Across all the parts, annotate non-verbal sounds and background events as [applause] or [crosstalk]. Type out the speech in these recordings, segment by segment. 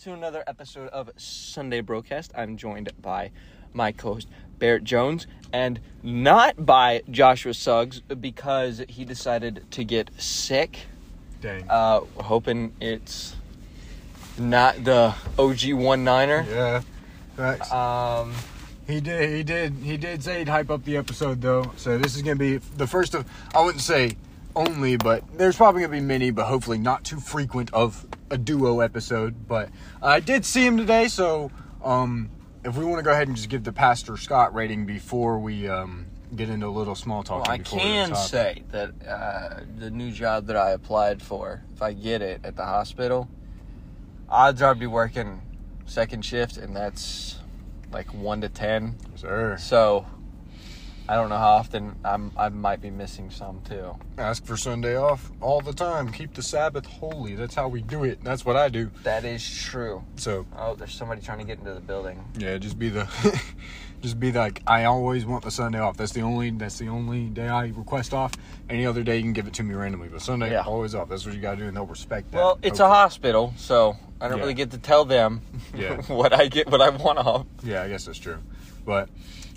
to another episode of Sunday Brocast. I'm joined by my co-host Barrett Jones, and not by Joshua Suggs because he decided to get sick. Dang. Uh, hoping it's not the OG one niner. yeah. Facts. Um, he did. He did. He did say he'd hype up the episode though. So this is gonna be the first of. I wouldn't say only, but there's probably gonna be many, but hopefully not too frequent of a duo episode. But I did see him today, so um, if we want to go ahead and just give the Pastor Scott rating before we um get into a little small talk. well, I can say that uh, the new job that I applied for, if I get it at the hospital, odds are I'd be working second shift, and that's like one to ten. sir. So I don't know how often I'm I might be missing some too. Ask for Sunday off all the time. Keep the Sabbath holy. That's how we do it. That's what I do. That is true. So Oh, there's somebody trying to get into the building. Yeah, just be the, [laughs] just be like I always want the Sunday off. That's the only that's the only day I request off. Any other day you can give it to me randomly, but Sunday Yeah. always off. That's what you gotta do, and they'll respect that. Well, it's a hospital, so I don't Yeah. really get to tell them Yeah. [laughs] what I get, what I want off. Yeah, I guess that's true. But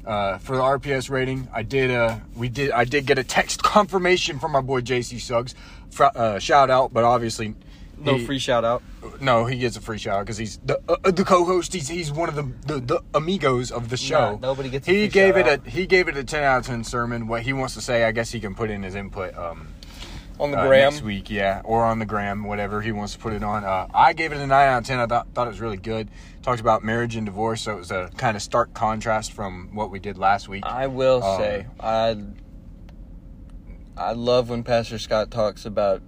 uh, for the RPS rating, I did uh we did I did get a text [laughs] confirmation from my boy JC Suggs. Fr- uh, shout out, but obviously No he- free shout out. No, he gets a free shout out because he's the uh, the co-host. He's he's one of the the, the amigos of the show. Nah, nobody gets a He free gave it shout-out. a he gave it a ten out of ten sermon. What he wants to say, I guess he can put in his input. Um, On the uh, gram. next week, yeah, or on the gram, whatever he wants to put it on. Uh, I gave it a nine out of ten. I thought thought it was really good. Talked about marriage and divorce, so it was a kind of stark contrast from what we did last week. I will Um, say I I love when Pastor Scott talks about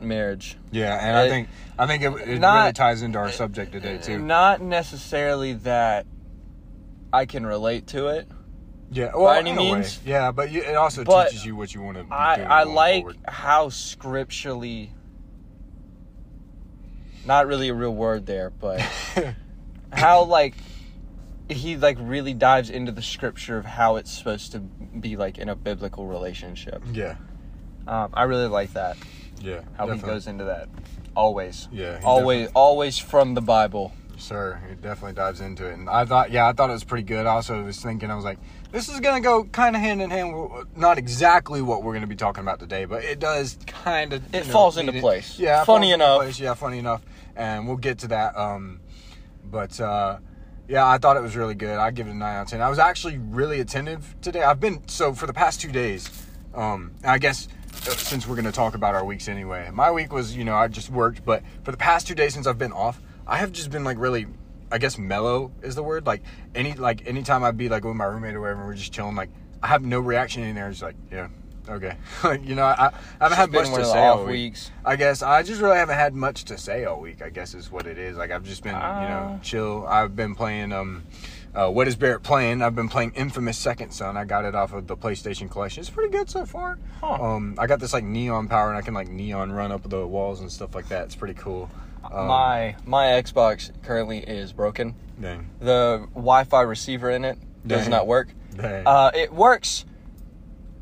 marriage. yeah, and I it- think I think it, it really ties into our subject today too. Not necessarily that I can relate to it. Yeah, well, by any a way. means. Yeah, but you, it also But teaches you what you want to. Be I I like forward. how scripturally not really a real word there, but [laughs] how like he like really dives into the scripture of how it's supposed to be like in a biblical relationship. yeah, Um, I really like that. yeah. How he goes into that. Always. Yeah, Always definitely- always from the Bible. Sir, it definitely dives into it, and I thought, yeah, I thought it was pretty good. I also was thinking, I was like, this is gonna go kind of hand in hand. with- Not exactly what we're gonna be talking about today, but it does kind of. It falls into place. Yeah, Funny enough. place. Yeah, funny enough, and we'll get to that. Um, but uh, yeah, I thought it was really good. I give it a nine out of ten. I was actually really attentive today. I've been so for the past two days. Um, I guess uh, since we're gonna talk about our weeks anyway, my week was you know I just worked, but for the past two days since I've been off, I have just been like really. I guess mellow is the word. Like any like anytime I'd be like with my roommate or whatever, we're just chilling. Like I have no reaction in there. It's like yeah, okay. [laughs] like you know, I, I haven't had much to say all week. weeks. I guess I just really haven't had much to say all week. I guess is what it is. Like I've just been, you know, Ah. chill. I've been playing. Um, uh, what is Barrett playing? I've been playing Infamous Second Son. I got it off of the PlayStation Collection. It's pretty good so far. Huh. Um, I got this like neon power, and I can like neon run up the walls and stuff like that. It's pretty cool. Um, my my Xbox currently is broken. dang, The Wi-Fi receiver in it does Dang. not work. dang. Uh, it works,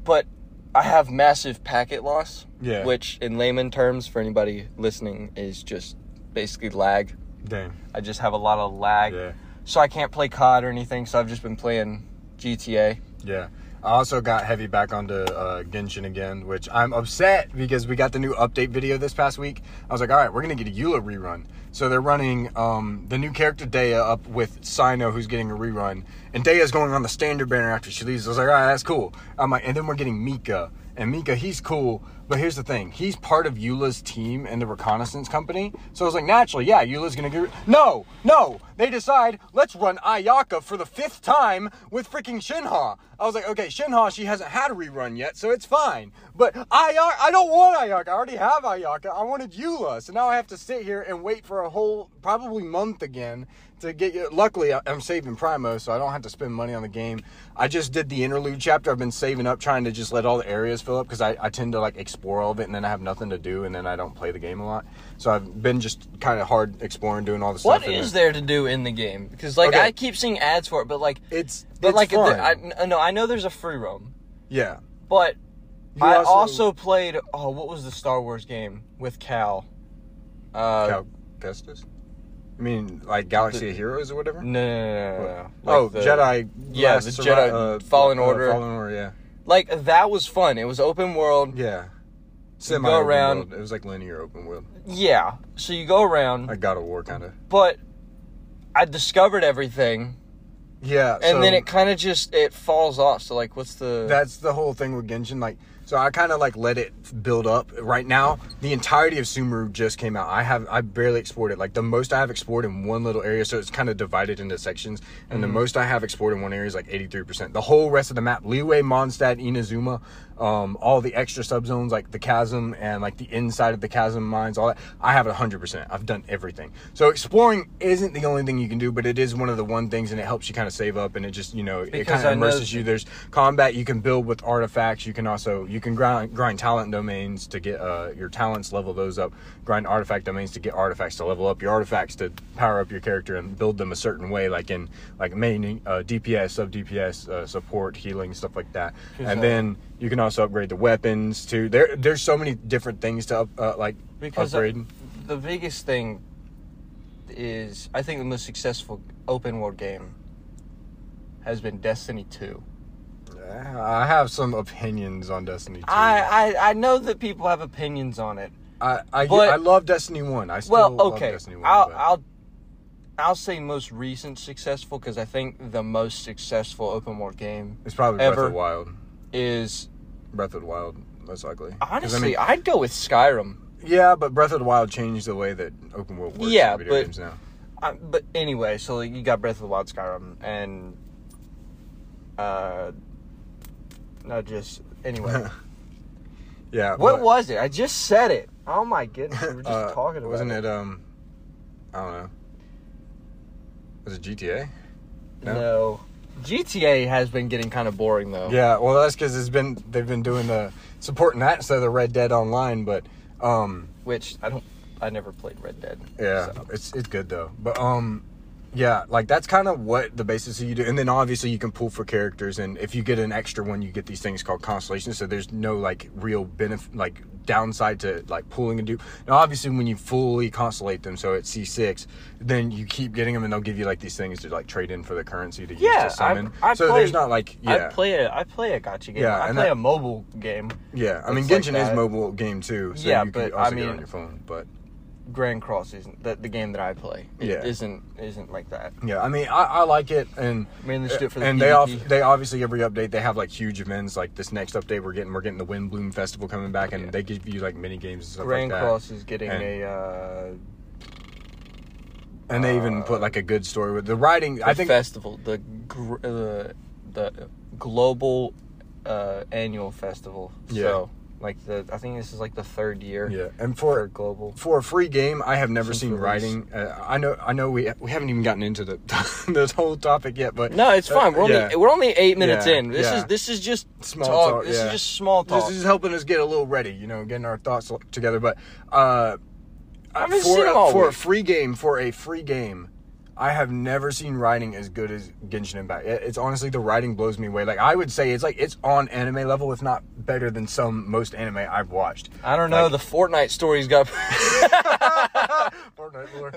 but I have massive packet loss. Yeah. Which, in layman terms, for anybody listening, is just basically lag. dang. I just have a lot of lag, Yeah. so I can't play COD or anything. So I've just been playing GTA. Yeah. I also got heavy back onto uh, Genshin again, which I'm upset because we got the new update video this past week. I was like, all right, we're going to get a Eula rerun. So they're running um, the new character Dehya up with Cyno, who's getting a rerun. And Dehya's going on the standard banner after she leaves. I was like, all right, that's cool. I'm like, and then we're getting Mika. And Mika, he's cool. But here's the thing he's part of Eula's team in the reconnaissance company. So I was like, naturally, yeah, Eula's to get. No, no. They decide, let's run Ayaka for the fifth time with freaking Shenhe. I was like, okay, Shenhe, she hasn't had a rerun yet, so it's fine. But Ayaka, I don't want Ayaka. I already have Ayaka. I wanted Eula. So now I have to sit here and wait for a whole, probably month again to get you. Luckily, I'm saving Primo, so I don't have to spend money on the game. I just did the interlude chapter. I've been saving up, trying to just let all the areas fill up because I, I tend to like explore all of it and then I have nothing to do and then I don't play the game a lot. So I've been just kind of hard exploring, doing all the stuff. What is there to do in the game? Because like Okay. I keep seeing ads for it, but like, It's but it's like, fun. I, no, I know there's a free roam, yeah. but You I also, played. Oh, what was the Star Wars game with Cal? Uh, Cal Kestis? I mean, like Galaxy of Heroes or whatever. No, no, no, no, no. oh, the- Jedi. Yeah, the Jedi uh, Fallen uh, Order. Fallen Order. Yeah. Like that was fun. It was open world. Yeah. Semi go around- world. It was like linear open world. Yeah. So you go around, Like God of War, kind of. but I discovered everything, Yeah. and so then it kind of just it falls off. So like, what's the? That's the whole thing with Genshin. Like, so I kind of like let it build up. Right now, the entirety of Sumeru just came out. I have I barely explored it. Like the most I have explored in one little area, so it's kind of divided into sections. And the mm. most I have explored in one area is like eighty three percent. The whole rest of the map, Liyue, Mondstadt, Inazuma, um, all the extra subzones like the chasm and like the inside of the chasm mines, all that. I have it hundred percent. I've done everything. So exploring isn't the only thing you can do, but it is one of the one things, and it helps you kind of save up, and it just you know it kind of immerses you. There's combat you can build with artifacts. You can also you can grind grind talent domains to get uh, your talents level those up. Grind artifact domains to get artifacts to level up your artifacts to power up your character and build them a certain way, like in like main uh, DPS, sub DPS, uh, support, healing, stuff like that. Because, And uh, then you can also upgrade the weapons too. There there's so many different things to up, uh, like because upgrade. the biggest thing is I think the most successful open world game has been Destiny Two. I have some opinions on Destiny 2. I, I I know that people have opinions on it. I I, but- I love Destiny 1. I still Well, love okay, Destiny 1. I'll I'll I'll say most recent successful because I think the most successful open world game is probably Breath ever- of the Wild. Is Breath of the Wild, most likely. 'Cause, honestly I I'd go with Skyrim. yeah, but Breath of the Wild changed the way that open world works Yeah, in video but- games now. Uh, but anyway, so like, you got Breath of the Wild, Skyrim, and uh, not just anyway. [laughs] Yeah. what but, was it? I just said it. Oh my goodness, we were just [laughs] uh, talking about Wasn't it. it, um, I don't know. Was it GTA? No. no? GTA has been getting kind of boring though. Yeah, well, that's because it's been they've been doing the supporting that instead of the Red Dead Online, but um, Which I don't. I never played Red Dead. Yeah, so. it's it's good though. But um, yeah, like that's kind of what the basis of you do, and then obviously you can pull for characters, and if you get an extra one, you get these things called constellations. So there's no like real benefit, like downside to like pulling and do. Now obviously when you fully constellate them, so at C six, then you keep getting them, and they'll give you like these things to like trade in for the currency to use to summon. I- I so play- there's not like yeah. I play a I play a gotcha game. Yeah, I play that- a mobile game. yeah, I mean it's like Genshin is mobile game too, so Yeah, you but can also I get it mean- on your phone. But Grand Cross isn't the, the game that I play. It Yeah. isn't isn't like that. yeah, I mean I, I like it, and Mainly just do it for the and they off, they obviously every update they have like huge events like this next update we're getting we're getting the Windblume Festival coming back and Yeah. they give you like mini games and stuff Grand like that. Cross is getting And- a uh, and they even put like a good story with the writing. I think festival, the gr- uh, the global uh, annual festival. Yeah. So like the I think this is like the third year yeah, and for for global. for a free game, I have never Since seen release. writing. Uh, I know I know we we haven't even gotten into the [laughs] this whole topic yet, but No, it's fine. We're only we're only eight minutes Yeah, in. This yeah. is this is just Small talk. talk, This yeah. is just small talk. This is helping us get a little ready, you know, getting our thoughts together. But uh, I haven't for seen them all for a free game, for a free game, I have never seen writing as good as Genshin Impact. It- It's honestly the writing blows me away. Like I would say, it's like it's on anime level, if not better than some most anime I've watched. I don't know. Like- the Fortnite story's got. [laughs] Fortnite lore,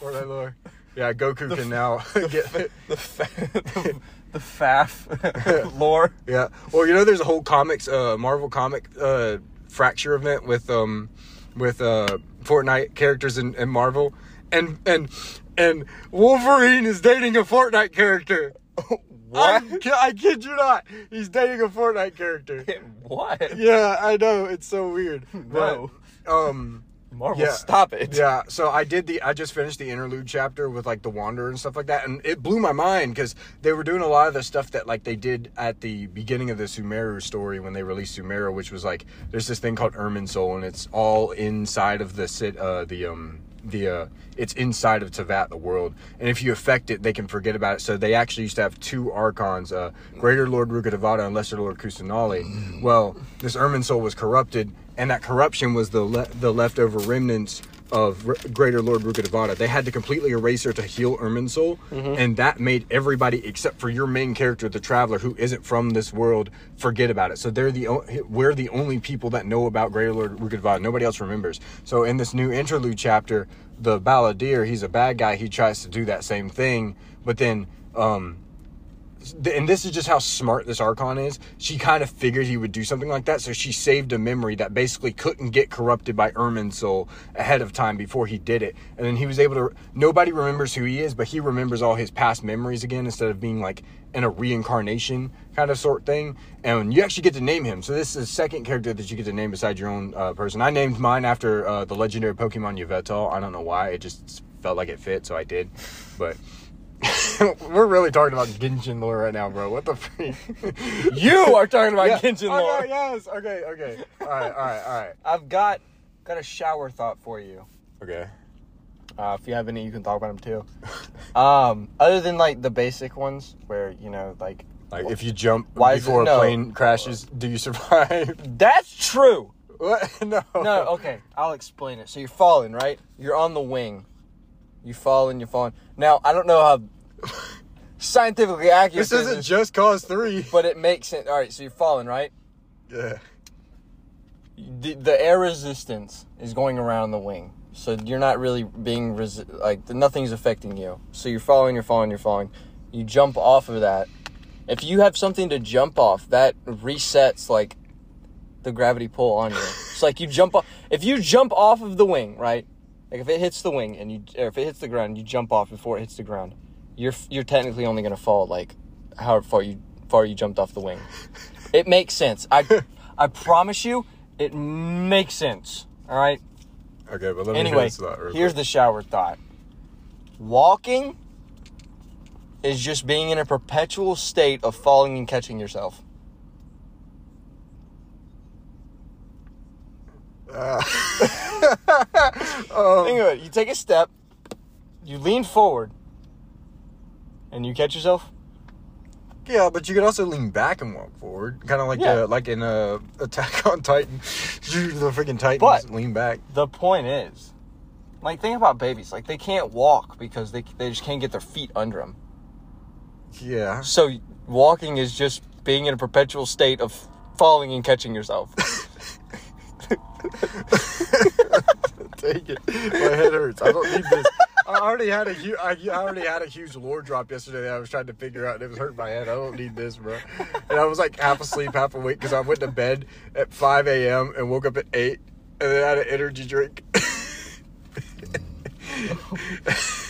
Fortnite lore. Yeah, Goku can now [laughs] get. the fa- [laughs] the, the faff lore. Yeah. Well, you know, there's a whole comics, uh, Marvel comic uh, fracture event with um, with uh, Fortnite characters in, in Marvel, and and and Wolverine is dating a Fortnite character. [laughs] I, I kid you not, he's dating a Fortnite character. [laughs] what? Yeah, I know it's so weird. [laughs] No. But, um. Marvel, Yeah. stop it. Yeah, so I did the I just finished the interlude chapter with like the Wanderer and stuff like that, and it blew my mind because they were doing a lot of the stuff that like they did at the beginning of the Sumeru story when they released Sumeru, which was like there's this thing called Irminsul, and it's all inside of the sit uh the um the uh it's inside of Teyvat the world, and if you affect it, they can forget about it. So they actually used to have two archons, uh Greater Lord Rukkhadevata and Lesser Lord Kusanali. Well, this Irminsul was corrupted, and that corruption was the le- the leftover remnants of R- Greater Lord Rukkhadevata. They had to completely erase her to heal Irminsul, and that made everybody except for your main character, the Traveler, who isn't from this world, forget about it. So they're the o- we're the only people that know about Greater Lord Rukkhadevata. Nobody else remembers. So in this new interlude chapter, the balladeer, he's a bad guy. He tries to do that same thing, but then um, and this is just how smart this archon is. She kind of figured he would do something like that, so she saved a memory that basically couldn't get corrupted by Irminsul ahead of time before he did it. And then he was able to. Nobody remembers who he is, but he remembers all his past memories again instead of being like in a reincarnation kind of sort thing. And you actually get to name him. So this is the second character that you get to name beside your own uh, person. I named mine after uh, the legendary Pokemon Yveltal. I don't know why. It just felt like it fit, so I did. But. [laughs] We're really talking about Genshin lore right now, bro. What the freak? [laughs] You [laughs] are talking about Yeah. Genshin okay, lore. Yes. Okay. Okay. All right. All right. All right. I've got got a shower thought for you. Okay. Uh, if you have any, you can talk about them too. Um, other than like the basic ones, where you know, like Like if you jump Why is it- before a no. plane crashes, do you survive? that's true. what? No. No, okay, I'll explain it. So you're falling, right? You're on the wing. You falling, you're falling. Now I don't know how scientifically accurate This isn't is, just cause three. but it makes sense. All right, so you're falling, right? Yeah. The, the air resistance is going around the wing, so you're not really being resi- like nothing's affecting you. So you're falling, you're falling, you're falling. You jump off of that. If you have something to jump off, that resets like the gravity pull on you. It's like you jump off. If you jump off of the wing, right? Like if it hits the wing and you, or if it hits the ground, you jump off before it hits the ground. You're you're technically only gonna fall like how far you far you jumped off the wing. It makes sense. I [laughs] I promise you, it makes sense. All right. Okay, but let me hear Anyway, thought here's quick. the shower thought. Walking is just being in a perpetual state of falling and catching yourself. Uh, [laughs] Think of it. You take a step, you lean forward, and you catch yourself. yeah, but you could also lean back and walk forward, kind of like Yeah. uh, like in uh, Attack on Titan. [laughs] the freaking Titans But- lean back. The point is, like, think about babies. Like, they can't walk because they, they just can't get their feet under them. Yeah. So, walking is just being in a perpetual state of falling and catching yourself. [laughs] [laughs] Take it. My head hurts. I don't need this. I already had a huge. I already had a huge lore drop yesterday that I was trying to figure out, and it was hurting my head. I don't need this, bro. And I was like half asleep, half awake because I went to bed at 5 a.m. and woke up at 8, and then I had an energy drink. [laughs]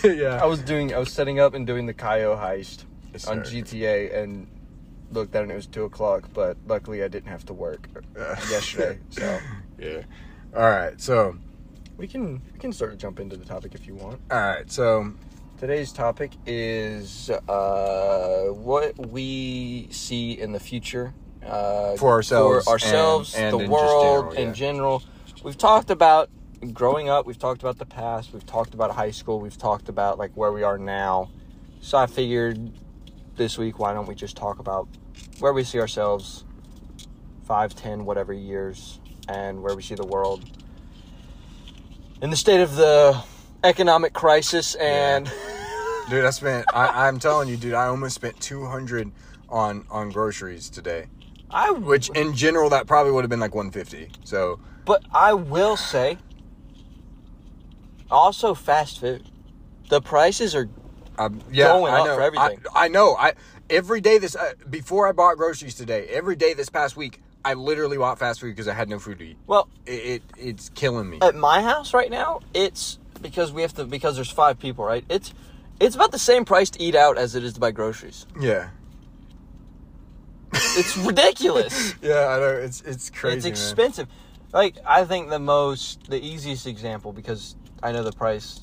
yeah. I was doing, I was setting up and doing the Cayo heist Yes, on. GTA and looked at it and it was 2 o'clock, but luckily I didn't have to work [laughs] yesterday. So, Yeah. All right. So. We can, we can sort of jump into the topic if you want. All right. So. Today's topic is uh, what we see in the future uh, For ourselves for ourselves, and- and the world general, yeah. in general. We've talked about growing up. We've talked about the past. We've talked about high school. We've talked about like where we are now. So I figured this week, why don't we just talk about where we see ourselves, five, ten, whatever years, and where we see the world in the state of the economic crisis and. [laughs] Dude, I spent. I, I'm telling you, dude. I almost spent 200 on on groceries today. I Which in general, that probably would have been like 150. So but I will say, also fast food, the prices are um, yeah, Going I up know. for everything. I, I know. I every day this uh, before I bought groceries today. Every day this past week, I literally bought fast food because I had no food to eat. well It, it it's killing me. at my house right now. It's because we have to because there's five people, right? It's it's about the same price to eat out as it is to buy groceries. yeah. It's ridiculous. [laughs] Yeah, I know. It's it's crazy. it's man. expensive. Like I think the most the easiest example because I know the price,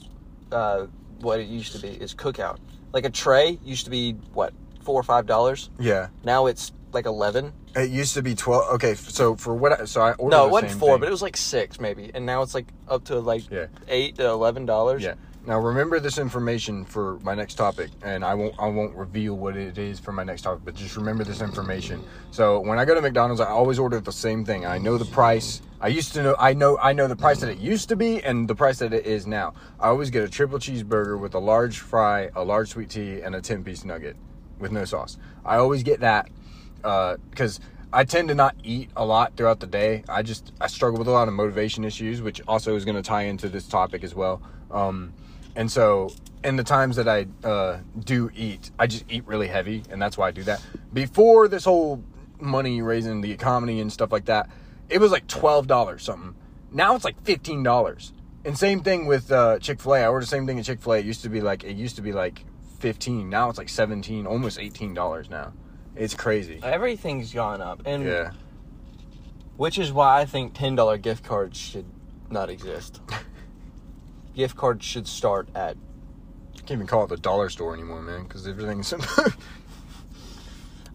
uh, what it used to be is cookout. Like a tray used to be what four or five dollars. Yeah. Now it's like eleven. It used to be 12. Okay, so for what? I, so I ordered. No, the it wasn't four, thing. but it was like six maybe, and now it's like up to like Yeah. eight to eleven dollars. Yeah. Now remember this information for my next topic, and I won't I won't reveal what it is for my next topic, but just remember this information. So when I go to McDonald's, I always order the same thing. I know the price. I used to know I know I know the price that it used to be and the price that it is now. I always get a triple cheeseburger with a large fry, a large sweet tea, and a ten piece nugget with no sauce. I always get that because I tend to not eat a lot throughout the day. I just I struggle with a lot of motivation issues, which also is going to tie into this topic as well. Um, and so, in the times that I uh, do eat, I just eat really heavy, and that's why I do that. Before this whole money raising the economy and stuff like that, it was like twelve dollars something. Now it's like fifteen dollars. And same thing with uh, Chick Fil A. I ordered the same thing at Chick Fil A. It used to be like it used to be like fifteen. Now it's like seventeen, almost eighteen dollars now. It's crazy. Everything's gone up, and Yeah. which is why I think ten dollar gift cards should not exist. [laughs] gift cards should start at. I can't even call it the dollar store anymore, man, because everything's.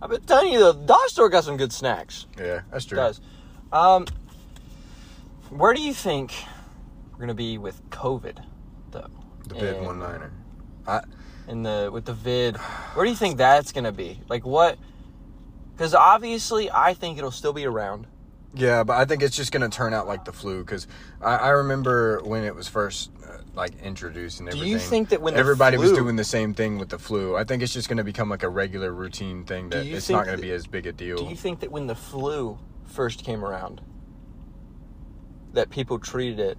I've been telling you, the dollar store got some good snacks. yeah, that's It true. does. Um, where do you think we're gonna be with COVID, though? The big one niner. I in the with the vid where do you think that's gonna be like what because obviously i think it'll still be around yeah, but I think it's just gonna turn out like the flu because I, I remember when it was first uh, like introduced and everything. Do you think that when the everybody was doing the same thing with the flu, I think it's just gonna become like a regular routine thing that it's not gonna that- be as big a deal. do you think that when the flu first came around that people treated it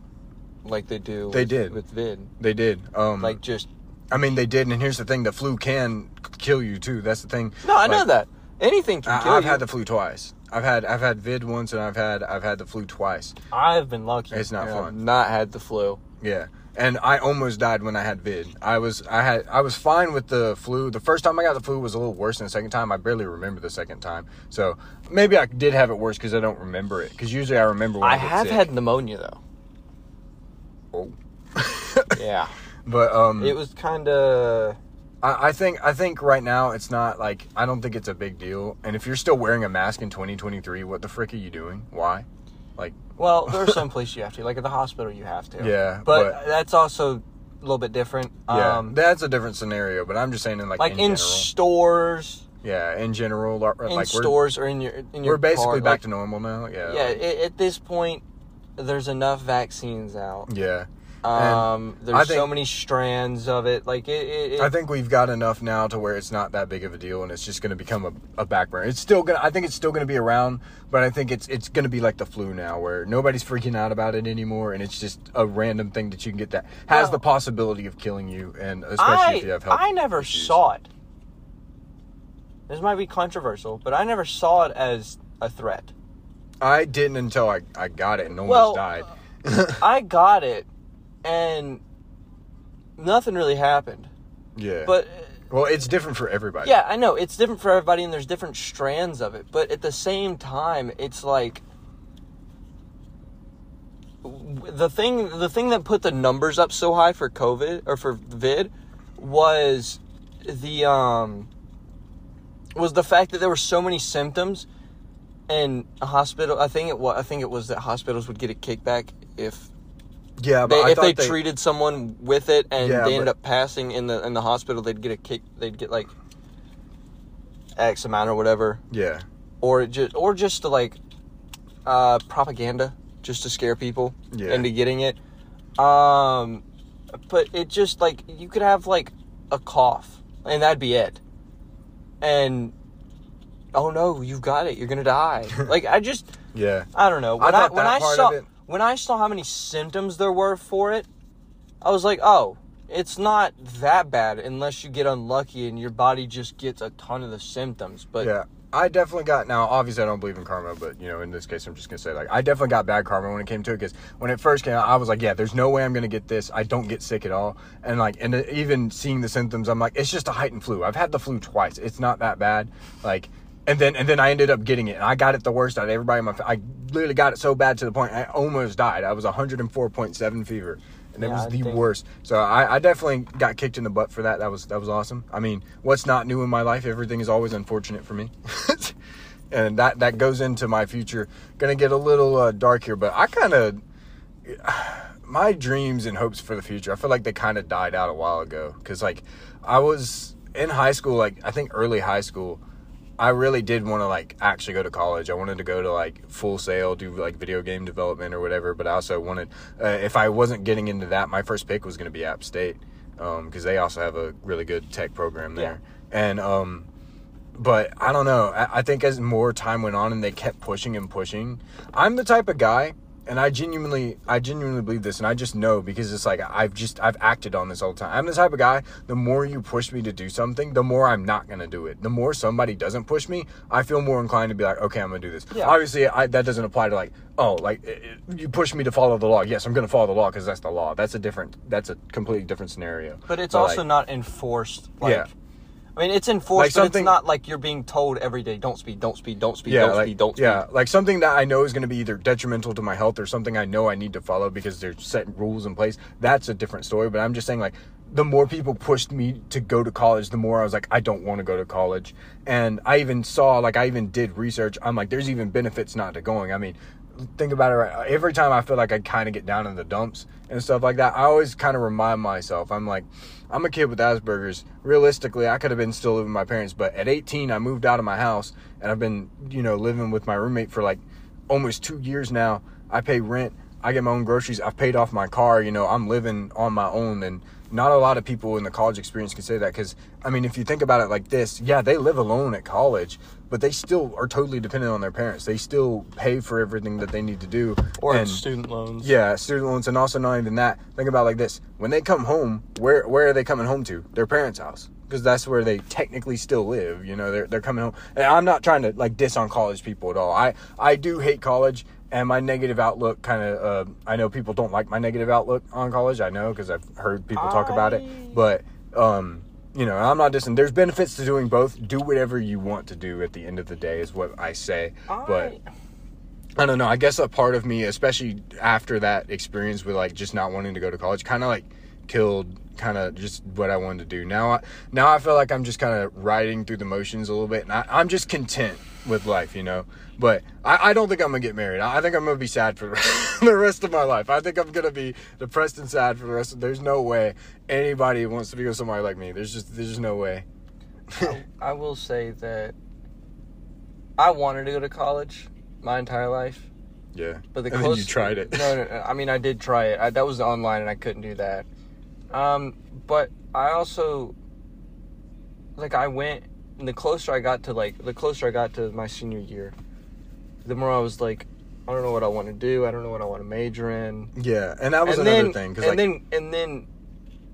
like they do They with, did. with vid they did. Um, like just I mean, they did, and here's the thing: the flu can kill you too. That's the thing. no i know that anything can I, kill I've you had the flu twice. I've had I've had vid once, and I've had I've had the flu twice. i've been lucky It's not fun. not had the flu Yeah. And I almost died when I had vid. I was I had I was fine with the flu. The first time I got the flu was a little worse than the second time. I barely remember the second time. So maybe I did have it worse because I don't remember it. Because usually I remember when I, i have sick. had pneumonia though Oh. [laughs] yeah but um, it was kind of I, I think I think right now it's not like I don't think it's a big deal. And if you're still wearing a mask in 2023, what the frick are you doing? Why? Like Well, there are [laughs] some places you have to, like at the hospital, you have to. Yeah, but, but- that's also a little bit different. yeah, um, that's a different scenario. But I'm just saying in like like in, in, stores, yeah, in general, like in stores or in your in your we're basically car, back like- to normal now. Yeah. Yeah, like- at this point, there's enough vaccines out. yeah. Um, there's so many strands of it. Like it, it, it I think we've got enough now to where it's not that big of a deal, and it's just going to become a, a back burner. It's still gonna. I think it's still going to be around, but I think it's it's going to be like the flu now, where nobody's freaking out about it anymore, and it's just a random thing that you can get that has the possibility of killing you, and especially I, if you have health. I never issues. saw it. This might be controversial, but I never saw it as a threat. I didn't until I, I got it and almost Well, died. I got it, and nothing really happened. yeah, But well, it's different for everybody. yeah, I know it's different for everybody, and there's different strands of it. But at the same time, it's like the thing. The thing that put the numbers up so high for COVID or for vid was the um was the fact that there were so many symptoms and a hospital i think it was i think it was that hospitals would get a kickback if yeah, but they, I if they, they treated someone with it and Yeah, they ended but- up passing in the in the hospital, they'd get a kick. They'd get like X amount or whatever, Yeah, or it just or just to like uh, propaganda, just to scare people Yeah. into getting it. Um, but it just like you could have like a cough and that'd be it, and oh no, you've got it, you're gonna die. [laughs] like I just. yeah. I don't know. When I, thought when I saw it- when I saw how many symptoms there were for it, I was like, oh, it's not that bad unless you get unlucky and your body just gets a ton of the symptoms. But yeah, I definitely got. Now, obviously, I don't believe in karma, but you know, in this case, I'm just gonna say like I definitely got bad karma when it came to it because when it first came out, I was like, yeah, there's no way I'm gonna get this. I don't get sick at all, and like, and uh, even seeing the symptoms, I'm like, it's just a heightened flu. I've had the flu twice. It's not that bad. Like. And then, and then I ended up getting it, and I got it the worst out of everybody. In my, I literally got it so bad to the point I almost died. I was 104.7 fever, and it Yeah, was the think- worst. So I, I definitely got kicked in the butt for that. That was that was awesome. I mean, what's not new in my life? Everything is always unfortunate for me, [laughs] and that that goes into my future. Gonna get a little uh, dark here, but I kind of [sighs] my dreams and hopes for the future. I feel like they kind of died out a while ago because like I was in high school, like I think early high school. I really did want to like actually go to college. I wanted to go to like Full Sail, do like video game development or whatever. But I also wanted, uh, if I wasn't getting into that, my first pick was going to be App State because they also have a really good tech program there. And um, but I don't know. I, I think as more time went on and they kept pushing and pushing, I'm the type of guy, and I genuinely, I genuinely believe this, and I just know because it's like I've just I've acted on this all the time. I'm the type of guy. The more you push me to do something, the more I'm not gonna do it. The more somebody doesn't push me, I feel more inclined to be like, okay, I'm gonna do this. Yeah. Obviously, I, that doesn't apply to like, oh, like it- it- you push me to follow the law. Yes, I'm gonna follow the law because that's the law. That's a different. That's a completely different scenario. But it's also like, not enforced. Like, Yeah. I mean, it's enforced, but something- it's not like you're being told every day, don't speed, don't speed, don't speed, yeah, don't like, speed, don't speed. yeah, like something that I know is going to be either detrimental to my health or something I know I need to follow because there's set rules in place. That's a different story. But I'm just saying, like, the more people pushed me to go to college, the more I was like, I don't want to go to college. And I even saw, like, I even did research. I'm like, there's even benefits not to going. I mean, think about it. Right, every time I feel like I kind of get down in the dumps and stuff like that, I always kind of remind myself, I'm like, I'm a kid with Asperger's. Realistically, I could have been still living with my parents, but at 18, I moved out of my house and I've been, you know, living with my roommate for like almost two years now. I pay rent. I get my own groceries. I've paid off my car. You know, I'm living on my own. And not a lot of people in the college experience can say that because, I mean, if you think about it like this, yeah, they live alone at college, but they still are totally dependent on their parents. They still pay for everything that they need to do. Or and, student loans. yeah, student loans, and also not even that. Think about it like this: when they come home, where where are they coming home to? Their parents' house, because that's where they technically still live. You know, they're they're coming home. And I'm not trying to like diss on college people at all. I I do hate college, and my negative outlook kind of. Uh, I know people don't like my negative outlook on college. I know because I've heard people talk about it, but um. You know, I'm not dissing. There's benefits to doing both. Do whatever you want to do at the end of the day, is what I say. But I- I don't know. I guess a part of me, especially after that experience with like just not wanting to go to college, kind of like killed kind of just what I wanted to do. Now, I, now I feel like I'm just kind of riding through the motions a little bit, and I, I'm just content with life, you know. But I, I don't think I'm gonna get married. I, think I'm gonna be sad for [laughs] the rest of my life. I think I'm gonna be depressed and sad for the rest. of There's no way anybody wants to be with somebody like me. There's just there's just no way. I, [laughs] I will say that I wanted to go to college my entire life, Yeah. but the and you tried it. No, no, no, I mean I did try it. I, that was online, and I couldn't do that. Um, but I also like I went, and the closer I got to like the closer I got to my senior year, the more I was like, I don't know what I want to do. I don't know what I want to major in. Yeah, and that was and another then, thing. Cause and like, then and then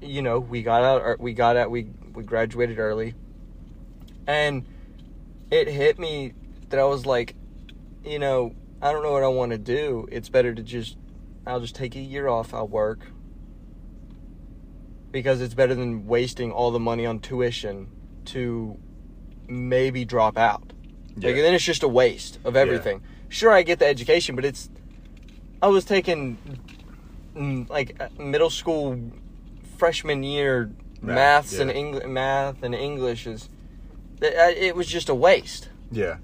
you know we got out or we got out we we graduated early and it hit me that i was like you know i don't know what i want to do it's better to just i'll just take a year off i'll work because it's better than wasting all the money on tuition to maybe drop out like then it's just a waste of everything. Sure i get the education but it's i was taking mm, like uh, middle school freshman year Math, maths and yeah. English math and english is it, uh, it was just a waste. Yeah,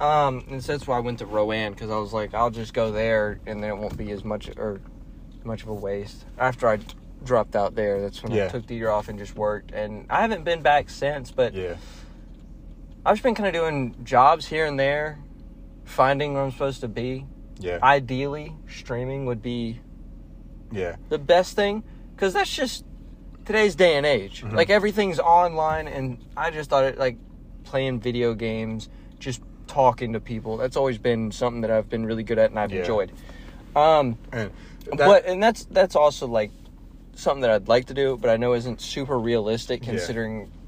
um and so that's why i went to rowan because i was like i'll just go there and then it won't be as much or much of a waste. After i dropped out there that's when Yeah. i took the year off and just worked. And i haven't been back since but yeah, i've just been kind of doing jobs here and there finding where i'm supposed to be yeah, ideally streaming would be yeah. the best thing because that's just today's day and age Mhm. like everything's online and i just thought it like playing video games just talking to people that's always been something that i've been really good at and i've Yeah. enjoyed um And that- but and that's that's also like something that i'd like to do but i know isn't super realistic Yeah.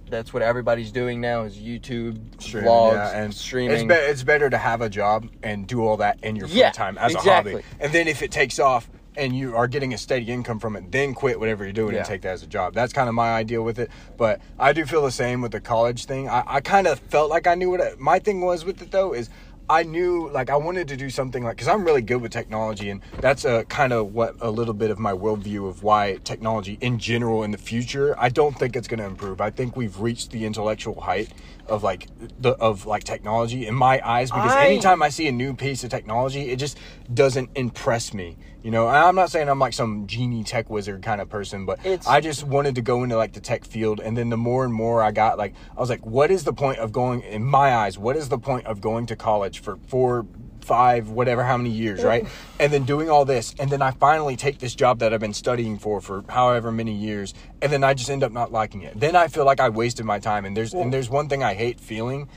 That's what everybody's doing now is youtube Streaming, vlogs yeah, and streaming It's, be- it's better to have a job and do all that in your free Yeah, time as exactly. a hobby. And then if it takes off and you are getting a steady income from it, then quit whatever you're doing Yeah. and take that as a job. That's kind of my idea with it. But I do feel the same with the college thing. I, I kind of felt like I knew what it, my thing was with it though is I knew like I wanted to do something like because I'm really good with technology and that's a kind of what a little bit of my worldview of why technology in general in the future I don't think it's going to improve. I think we've reached the intellectual height of like the of like technology in my eyes because I- anytime I see a new piece of technology it just doesn't impress me. You know, I'm not saying I'm like some genie tech wizard kind of person, but It's- I just wanted to go into like the tech field and then the more and more I got like I was like what is the point of going in my eyes what is the point of going to college for 4 five, whatever, how many years, right? [laughs] and then doing all this, and then I finally take this job that I've been studying for for however many years, and then I just end up not liking it. Then I feel like I wasted my time. And there's and there's one thing I hate feeling.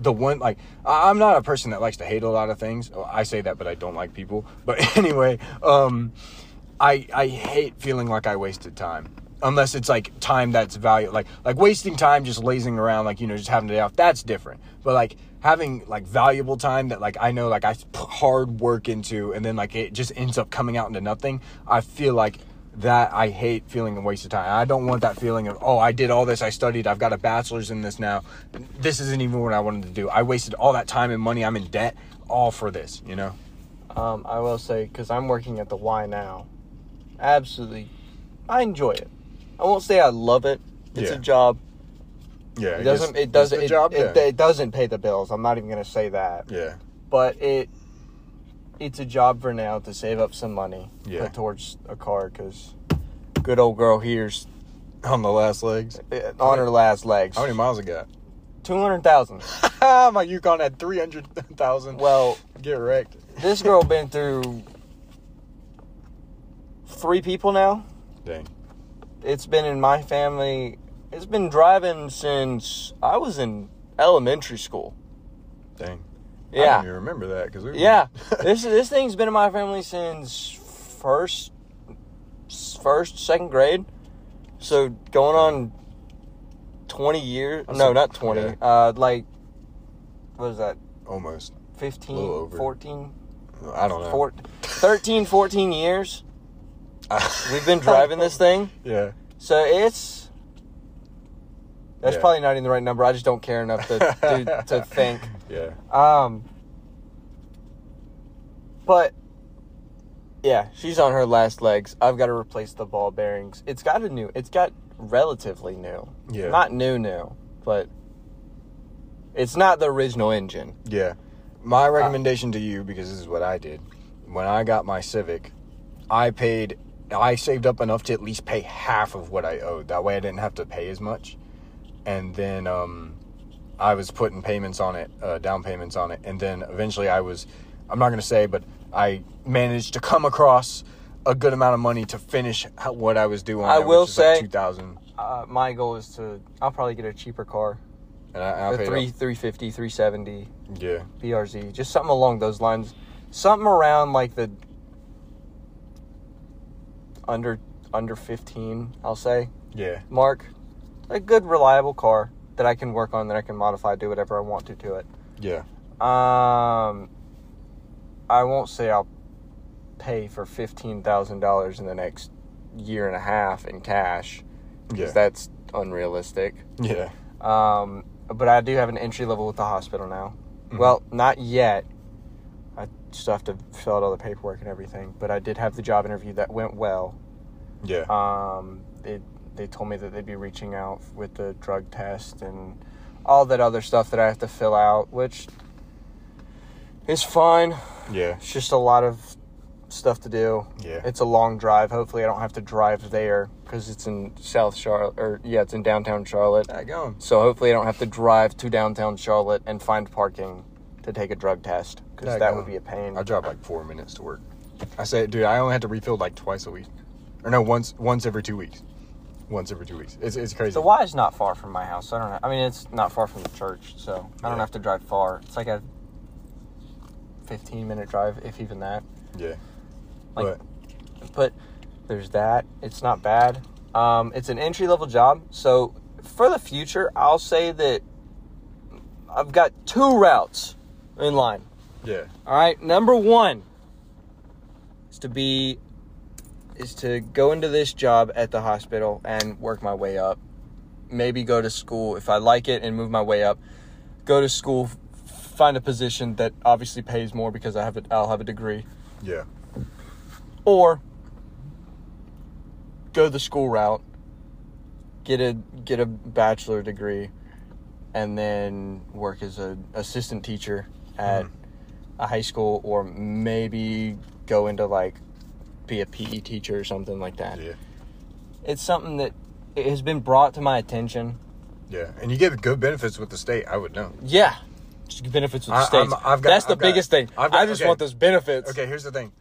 The one like I'm not a person that likes to hate a lot of things. I say that, but I don't like people. [laughs] But anyway, um, I I hate feeling like I wasted time. Unless it's like time that's value, like like wasting time just lazing around, like you know, just having a day off. That's different. But like having like valuable time that like I know like I put hard work into, and then like it just ends up coming out into nothing. I feel like that I hate feeling a waste of time. I don't want that feeling of oh I did all this, I studied, I've got a bachelor's in this now. This isn't even what I wanted to do. I wasted all that time and money. I'm in debt all for this. You know. Um, I will say because I'm working at the Y now. Absolutely, I enjoy it. I won't say I love it. It's Yeah. a job. Yeah. It doesn't. It doesn't. It, job. it, yeah. it doesn't pay the bills. I'm not even gonna say that. yeah. But it. It's a job for now to save up some money. Yeah. Put towards a car because good old girl here's On the last legs. uh, on her last legs. How many miles it got? Two hundred thousand. [laughs] My Yukon had 300,000. Well, Get wrecked. this girl been through three people now. Dang. It's been in my family. It's been driving since I was in elementary school. Dang. I Yeah, don't even remember that because we were- yeah. [laughs] this this thing's been in my family since first, first second grade. So going on twenty years. That's no, a- not twenty. yeah. Uh, like what is that? Almost. 15, 14, I don't know. four- 13, 14 years. [laughs] We've been driving this thing. Yeah. So it's that's Yeah. probably not even the right number. I just don't care enough to to, [laughs] to think. Yeah. Um, but yeah, she's on her last legs. I've got to replace the ball bearings. It's got a new. It's got relatively new. Yeah. Not new, new, but it's not the original engine. Yeah. My recommendation to you, because this is what I did, when I got my Civic, I paid, I saved up enough to at least pay half of what I owed. That way I didn't have to pay as much. And then um, I was putting payments on it, uh, down payments on it. And then eventually I was, I'm not going to say, but I managed to come across a good amount of money to finish how- what I was doing. I will say- 2000 Uh, my goal is to. I'll probably get a cheaper car, and I, I three three fifty, three seventy. Yeah. BRZ, just something along those lines, something around like the under under fifteen, I'll say Yeah. mark, a good reliable car that I can work on, that I can modify, do whatever I want to to it. Yeah. Um, I won't say I'll pay for fifteen thousand dollars in the next year and a half in cash, because Yeah. that's unrealistic. Yeah. Um, but I do have an entry level with the hospital now. Mhm. Well, not yet. I still have to fill out all the paperwork and everything. But I did have the job interview that went well. Yeah. Um, they they told me that they'd be reaching out with the drug test and all that other stuff that I have to fill out, which is fine. yeah. It's just a lot of stuff to do. Yeah. It's a long drive. Hopefully, I don't have to drive there because it's in South Charlotte, or yeah, it's in downtown Charlotte. That going. So hopefully, I don't have to drive to downtown Charlotte and find parking to take a drug test because that would be a pain. I drive like four minutes to work. I say, dude, I only have to refill like twice a week, or no, once once every two weeks. Once every two weeks. It's it's crazy. The Y is not far from my house. I don't. Know. I mean, it's not far from the church, so I don't Yeah. have to drive far. It's like a fifteen minute drive, if even that. yeah. Like- but But there's that. It's not bad. Um, it's an entry level job, so for the future, I'll say that I've got two routes in line. yeah, All right, number one is to be is to go into this job at the hospital and work my way up. Maybe go to school if I like it and move my way up. Go to school, find a position that obviously pays more because I have a, I'll have a degree, yeah, or go the school route, get a get a bachelor degree, and then work as an assistant teacher at Mhm. a high school, or maybe go into like be a PE teacher or something like that. yeah, It's something that it has been brought to my attention. yeah. And you get good benefits with the state. I would know. Yeah, Just benefits with the states. I'm- I've got- That's the I've got- biggest thing. I've got- I just okay. want those benefits. Okay, here's the thing.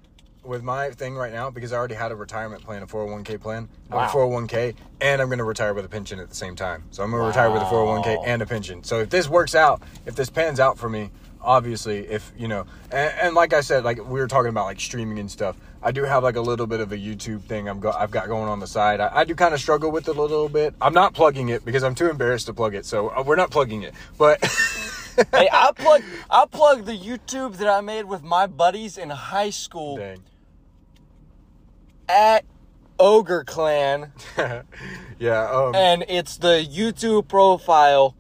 With my thing right now, because I already had a retirement plan, a 401k plan, Wow. a 401k, and I'm going to retire with a pension at the same time. So I'm going to retire with a 401k and a pension. So if this works out, if this pans out for me, obviously, if you know, and, and like I said, like we were talking about like streaming and stuff. I do have like a little bit of a YouTube thing I'm go- I've got going on the side. I, I do kind of struggle with it a little bit. I'm not plugging it because I'm too embarrassed to plug it. So uh, we're not plugging it, but. [laughs] hey, I plug I plug the YouTube that I made with my buddies in high school Dang. at Ogre Clan, [laughs] yeah. Um, and it's the YouTube profile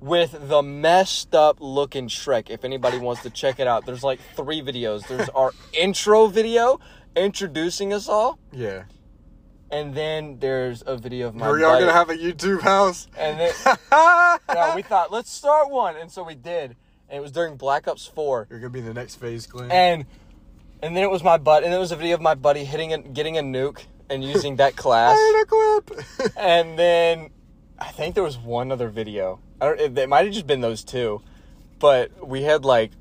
with the messed up looking Shrek. If anybody wants to check it out, there's like three videos. There's our [laughs] intro video introducing us all, yeah. and then there's a video of my Are y'all buddy. gonna have a YouTube house? and then [laughs] no, we thought let's start one, and so we did. And it was during Black Ops Four. You're gonna be the next phase clan. and and then it was my butt, and it was a video of my buddy hitting and getting a nuke and using that [laughs] class. I a clip. and then I think there was one other video. I don't. It, might have just been those two, but we had like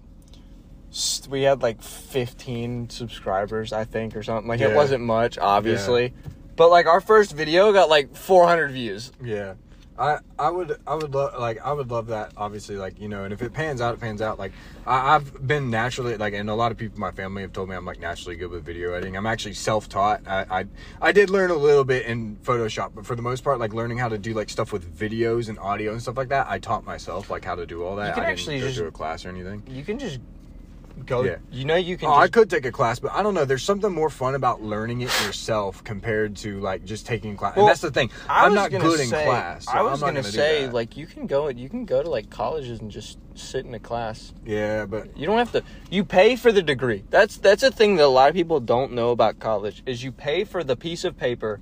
we had like 15 subscribers, I think, or something. Like it wasn't much, obviously, but like our first video got like 400 views. yeah. I, I would I would love like I would love that obviously like you know and if it pans out it pans out like I, I've been naturally like and a lot of people in my family have told me I'm like naturally good with video editing. I'm actually self taught I, I I did learn a little bit in Photoshop but for the most part like learning how to do like stuff with videos and audio and stuff like that I taught myself like how to do all that. You can I actually didn't go just- to a class or anything. You can just go. Yeah. You know, you can. Oh, I could take a class, but I don't know. There's something more fun about learning it yourself compared to like just taking class. Well, and that's the thing. I I'm not good say- in class. so I was I'm gonna, say like you can go you can go to like colleges and just sit in a class. yeah, but You don't have to. You pay for the degree. That's that's a thing that a lot of people don't know about college is you pay for the piece of paper,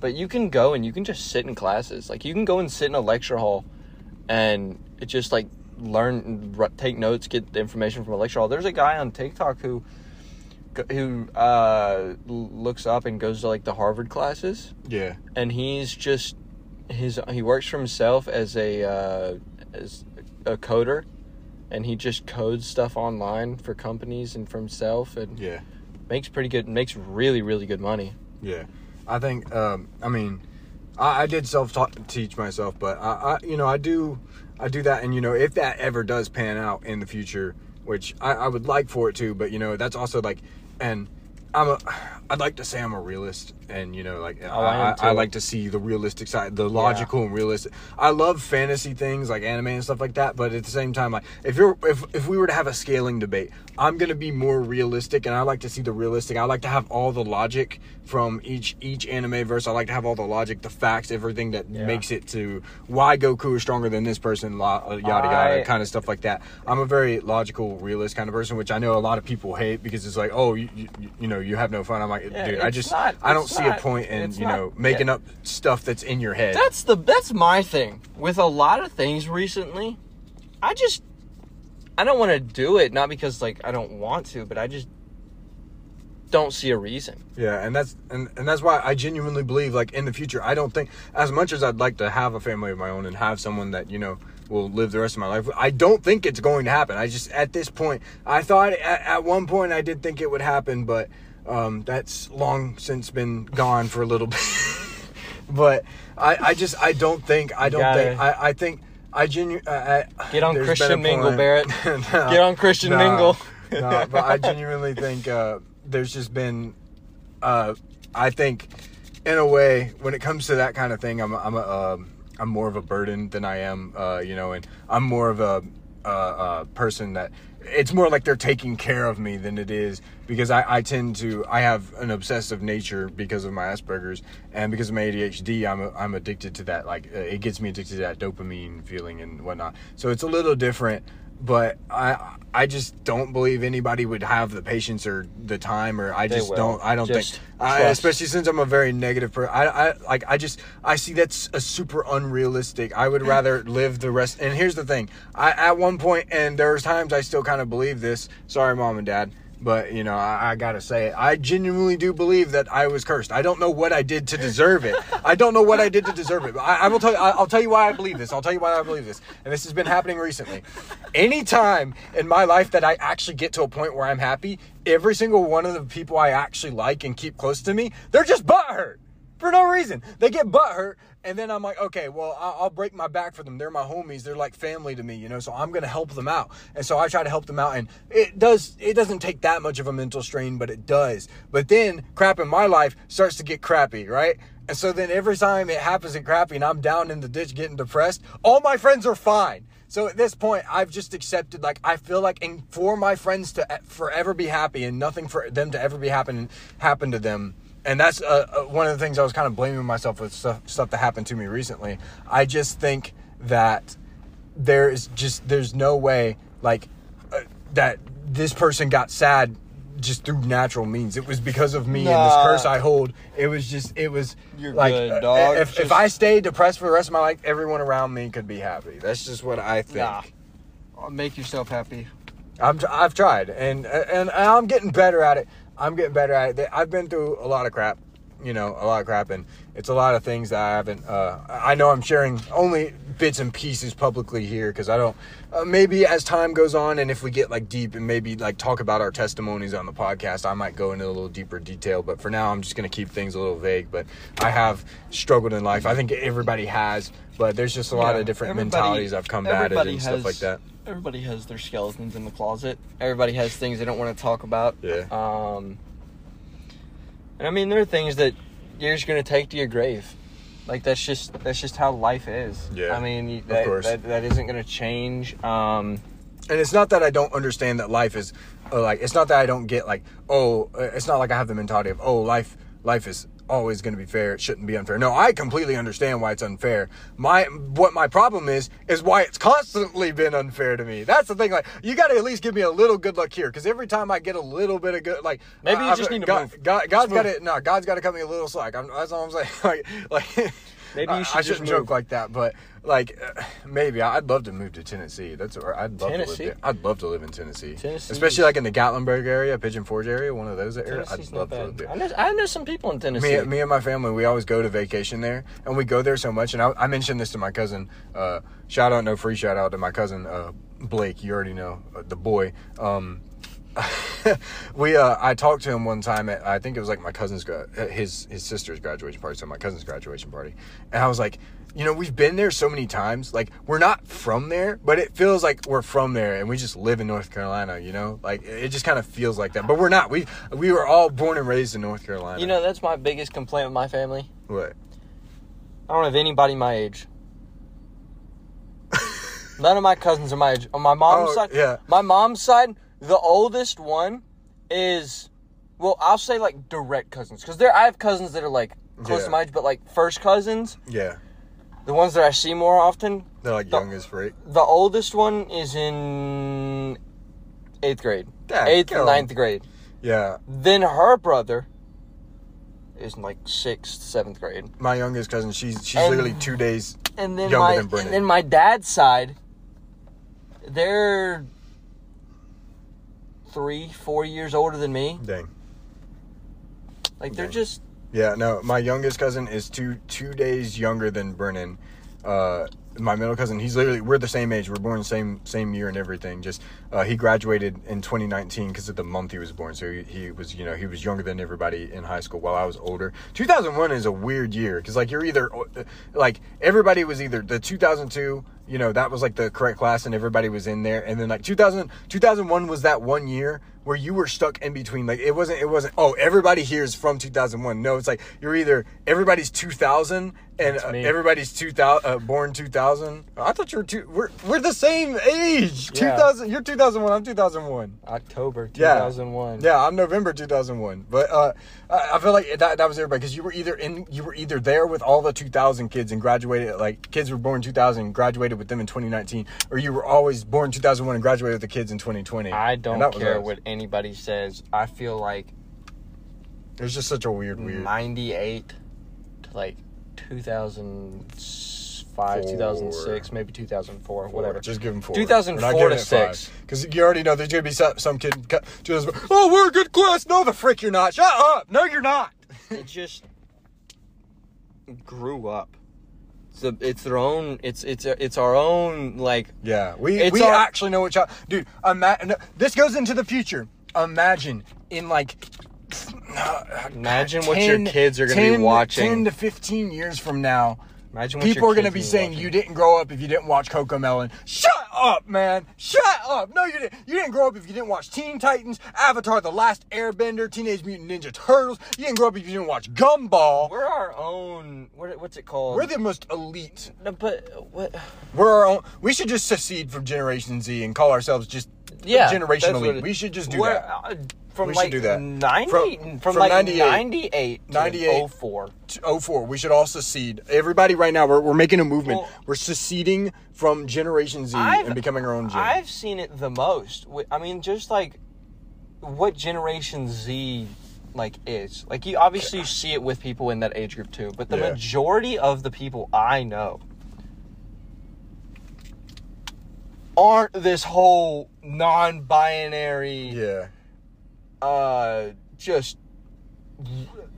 but you can go and you can just sit in classes. Like you can go and sit in a lecture hall, and it just like learn, take notes, get the information from a lecture hall. There's a guy on TikTok who who uh, looks up and goes to like the Harvard classes yeah, and he's just his he works for himself as a uh, as a coder and he just codes stuff online for companies and for himself and yeah, makes pretty good makes really really good money yeah. I think. Um, I mean, I, I did self teach myself, but I, I, you know, I do, I do that, and you know, if that ever does pan out in the future, which I, I would like for it to, but you know, that's also like, and I'm a, I'd like to say I'm a realist, and you know, like Oh, I I, I, like to see the realistic side, the logical and realistic. I love fantasy things like anime and stuff like that, but at the same time, like if you're if if we were to have a scaling debate, I'm gonna be more realistic, and I like to see the realistic. I like to have all the logic from each each anime verse. I like to have all the logic, the facts, everything that Yeah. makes it to why Goku is stronger than this person, uh, yada yada, I- kind of stuff like that. I'm a very logical, realist kind of person, which I know a lot of people hate because it's like, oh, you you, you know, you have no fun. I'm like, Yeah, dude, I just not- I don't it's see not- a point in you not- know making yeah. up stuff that's in your head. that's the that's my thing with a lot of things recently i just i don't want to do it not because like i don't want to but i just don't see a reason Yeah, and that's and, and that's why I genuinely believe like in the future I don't think as much as I'd like to have a family of my own and have someone that, you know, will live the rest of my life. I don't think it's going to happen. I just at this point I thought at, at one point I did think it would happen, but um that's long since been gone for a little [laughs] bit. but I I just I don't think I don't think I I think I genu I- Get on Christian Mingle, Barrett. [laughs] No, Get on Christian Mingle. [laughs] no, but I genuinely think uh, there's just been, uh, I think, in a way, when it comes to that kind of thing, I'm I'm a, um I'm more of a burden than I am, uh, you know, and I'm more of a, a, uh, person that it's more like they're taking care of me than it is because I, I tend to I have an obsessive nature because of my Asperger's and because of my ADHD I'm a, I'm addicted to that like uh, it gets me addicted to that dopamine feeling and whatnot. So it's a little different but I I just don't believe anybody would have the patience or the time or I They just will. don't I don't Just think I, especially since I'm a very negative person I, I like I just I see that's a super unrealistic. I would rather live the rest and here's the thing I at one point and there's times I still kind of believe this sorry mom and dad But you know, I, I gotta say. I genuinely do believe that I was cursed. I don't know what I did to deserve it. I don't know what I did to deserve it. But I, I will tell you. I, I'll tell you why I believe this. I'll tell you why I believe this. And this has been happening recently. Anytime in my life that I actually get to a point where I'm happy, every single one of the people I actually like and keep close to me, they're just butthurt for no reason. They get butthurt, and then I'm like, okay, well, I'll, break my back for them. They're my homies. They're like family to me, you know. So I'm gonna help them out, and so I try to help them out, and it does. It doesn't take that much of a mental strain, but it does. But then crap in my life starts to get crappy, right? And so then every time it happens and crappy, and I'm down in the ditch getting depressed, all my friends are fine. So at this point, I've just accepted, like, I feel like, and for my friends to forever be happy and nothing for them to ever be happen happen to them, and that's uh, uh, one of the things I was kind of blaming myself with stuff, stuff that happened to me recently. I just think that there is just there's no way like uh, that this person got sad just through natural means. It was because of me and this curse I hold. It was just it was You're like good, uh, dog. if if Just- I stayed depressed for the rest of my life, everyone around me could be happy. That's just what I think. Nah. Make yourself happy. I'm I've tried and and I'm getting better at it. I'm getting better at it. I've been through a lot of crap, you know, a lot of crap, and it's a lot of things that I haven't. Uh, I know I'm sharing only bits and pieces publicly here because I don't. Uh, maybe as time goes on, and if we get like deep and maybe like talk about our testimonies on the podcast, I might go into a little deeper detail. But for now, I'm just gonna keep things a little vague. But I have struggled in life. I think everybody has, but there's just a lot Yeah, of different mentalities I've combated and stuff like that. Everybody has their skeletons in the closet. Everybody has things they don't want to talk about. Yeah. Um, and I mean, there are things that you're just gonna take to your grave. Like that's just that's just how life is. Yeah, I mean, you- of course. that that isn't gonna change. Um, and it's not that I don't understand that life is uh, like it's not that I don't get like oh uh, it's not like I have the mentality of oh life life is always going to be fair it shouldn't be unfair no I completely understand why it's unfair my what my problem is is why it's constantly been unfair to me that's the thing like you got to at least give me a little good luck here because every time I get a little bit of good like Maybe you I- just I- need to God, move. God, God's got it. no God's got to cut me a little slack I'm, that's all I'm saying [laughs] like like Maybe you I- should I just shouldn't move. joke like that but like uh, maybe I'd love to move to Tennessee that's where I'd love to Tennessee? live there I'd love to live in Tennessee Tennessee especially like in the Gatlinburg area, Pigeon Forge area, one of those areas. I'd love to live there. I know, I know some people in Tennessee. Me, me and my family, we always go to vacation there, and we go there so much. And I, I mentioned this to my cousin. Uh, shout out, no free shout out to my cousin uh, Blake. You already know uh, the boy. Um, [laughs] we, uh, I talked to him one time at I think it was like my cousin's gra- uh, his his sister's graduation party, so my cousin's graduation party, and I was like. You know, we've been there so many times. Like, we're not from there, but it feels like we're from there, and we just live in North Carolina. You know, like it just kind of feels like that. But we're not. We we were all born and raised in North Carolina. you know, that's my biggest complaint with my family. what? I don't have anybody my age. None of my cousins are my age. On my mom's Oh, side, yeah. My mom's side, the oldest one is, well, I'll say like direct cousins because there I have cousins that are like close Yeah. to my age, but like first cousins, Yeah, the ones that I see more often. they're like The- young as freak. The oldest one is in eighth grade, eighth and ninth grade. Yeah, Then her brother is in like sixth, seventh grade. my youngest cousin, she's she's And- literally two days. and then Younger my than Brennan. and then my dad's side, they're three, four years older than me. Dang. Like they're Dang. just Yeah, no, my youngest cousin is two two days younger than Brennan. Uh, my middle cousin, he's literally we're the same age. We're born same same year and everything. Just uh, he graduated in 2019 because of the month he was born. So he, he was you know he was younger than everybody in high school while I was older. 2001 is a weird year because like you're either like everybody was either the 2002 you know that was like the correct class and everybody was in there and then like 2000 2001 was that one year where you were stuck in between like it wasn't it wasn't oh everybody here is from 2001 no it's like you're either everybody's 2000 and uh, everybody's 2000 uh, born 2000 i thought you were two we're, we're the same age Yeah. 2000 you're 2001 i'm 2001 October two Yeah. yeah, I'm November 2001. But uh, I I feel like that that was everybody because you were either in you were either there with all the 2000 kids and graduated like kids were born 2000 and graduated with them in 2019, or you were always born 2001 and graduated with the kids in 2020. I don't care what anybody says. I feel like was just such a weird, weird. ninety eight to like two thousand 2005, 2006, maybe 2004, Four. whatever. Just give him four. 2004 to six. Because you already know there's gonna be some, some kid. oh, we're a good class. No, the frick you're not. Shut up. No, you're not. [laughs] it just grew up. It's, a, it's their own. It's it's it's our own like Yeah, we It's we our- actually know what child, dude. Imagine this goes into the future. Imagine in like. Imagine what your kids are gonna be watching. Ten to fifteen years from now, imagine what people are gonna be saying watching. you didn't grow up if you didn't watch Coco Melon. Shut up, man. Shut up. No, you didn't. You didn't grow up if you didn't watch Teen Titans, Avatar: The Last Airbender, Teenage Mutant Ninja Turtles. You didn't grow up if you didn't watch Gumball. We're our own. What, what's it called? We're the most elite. No, but what? We're our own. We should just secede from Generation Z and call ourselves just Yeah, Generation that's what Elite. it- We should just do that. uh, from We should do that. 90 From- from, from like 98. 98 to 98. 04. Oh four. We should all secede. Everybody, right now, we're, we're making a movement. Well- we're seceding from Generation Z I've- and becoming our own gen. I've seen it the most. I mean, just like what Generation Z like is. Like you obviously you see it with people in that age group too, but the Yeah. majority of the people I know aren't this whole non-binary yeah. uh just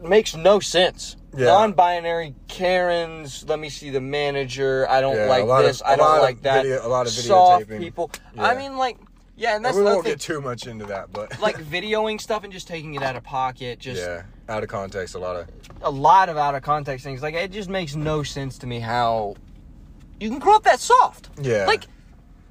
makes no sense. Yeah. Non-binary Karens. Let me see the manager. I don't Yeah, like of- this. a I don't like that. video- a lot of Soft people. I mean, like, yeah, and that's we another won't thing. get too much into that, but [laughs] like [laughs] videoing stuff and just taking it out of pocket. Just yeah, out of context, a lot of a lot of out of context things. Like it just makes no sense to me how you can grow up that soft. yeah. Like,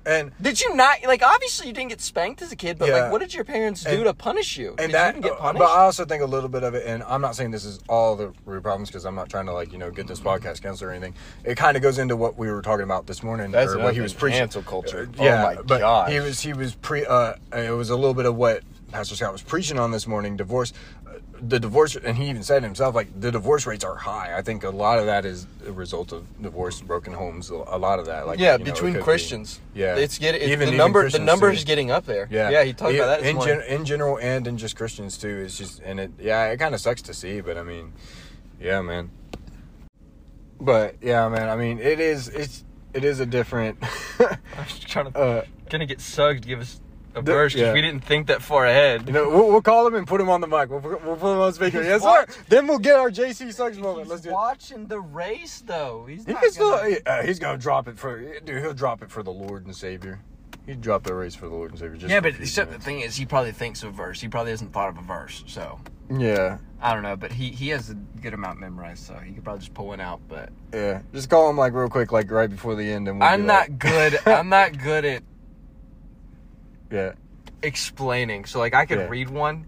and did you not? Like, obviously you didn't get spanked as a kid, but Yeah. like, what did your parents do And- to punish you? and did that, you even get uh, punished? but I also think a little bit of it, and I'm not saying this is all the root problems because I'm not trying to like you know get this podcast canceled or anything. It kind of goes into what we were talking about this morning, That's or what he was thing, preaching. cancel culture. Uh, yeah, Oh my but gosh. he was he was pre. Uh, it was a little bit of what Pastor Scott was preaching on this morning. Divorce, the divorce, and he even said himself like the divorce rates are high. I think a lot of that is a result of divorce, broken homes. A lot of that, like yeah, you know, between could be- Christians. Yeah. it's getting it, Even- the even number. The Christians, numbers too. getting up there. Yeah, yeah. He talked about that in, gen- in general and in just Christians too. It's just and it yeah, it kind of sucks to see, but I mean, yeah, man. But yeah, man. I mean, it is it's it is a different. I was trying to uh, gonna get sucked. give us a The- verse yeah. we didn't think that far ahead. you know, we'll, we'll call him and put him on the mic. We'll, put- we'll put him on speaker. He's Yes, sir. Then we'll get our JC Suggs moment. Let's He's do it. watching the race though. He's He not can still, gonna- uh, he's gonna drop it for dude. He'll drop it for the Lord and Savior. He'd drop the race for the Lord and Savior. Just yeah, but few except the thing is, he probably thinks of a verse. He probably hasn't thought of a verse, so yeah, I don't know. But he he has a good amount memorized, so he could probably just pull one out. But yeah. Just call him like real quick, like right before the end, and we'll I'm not like- good. [laughs] I'm not good at Yeah. explaining. So like I could Yeah. read one,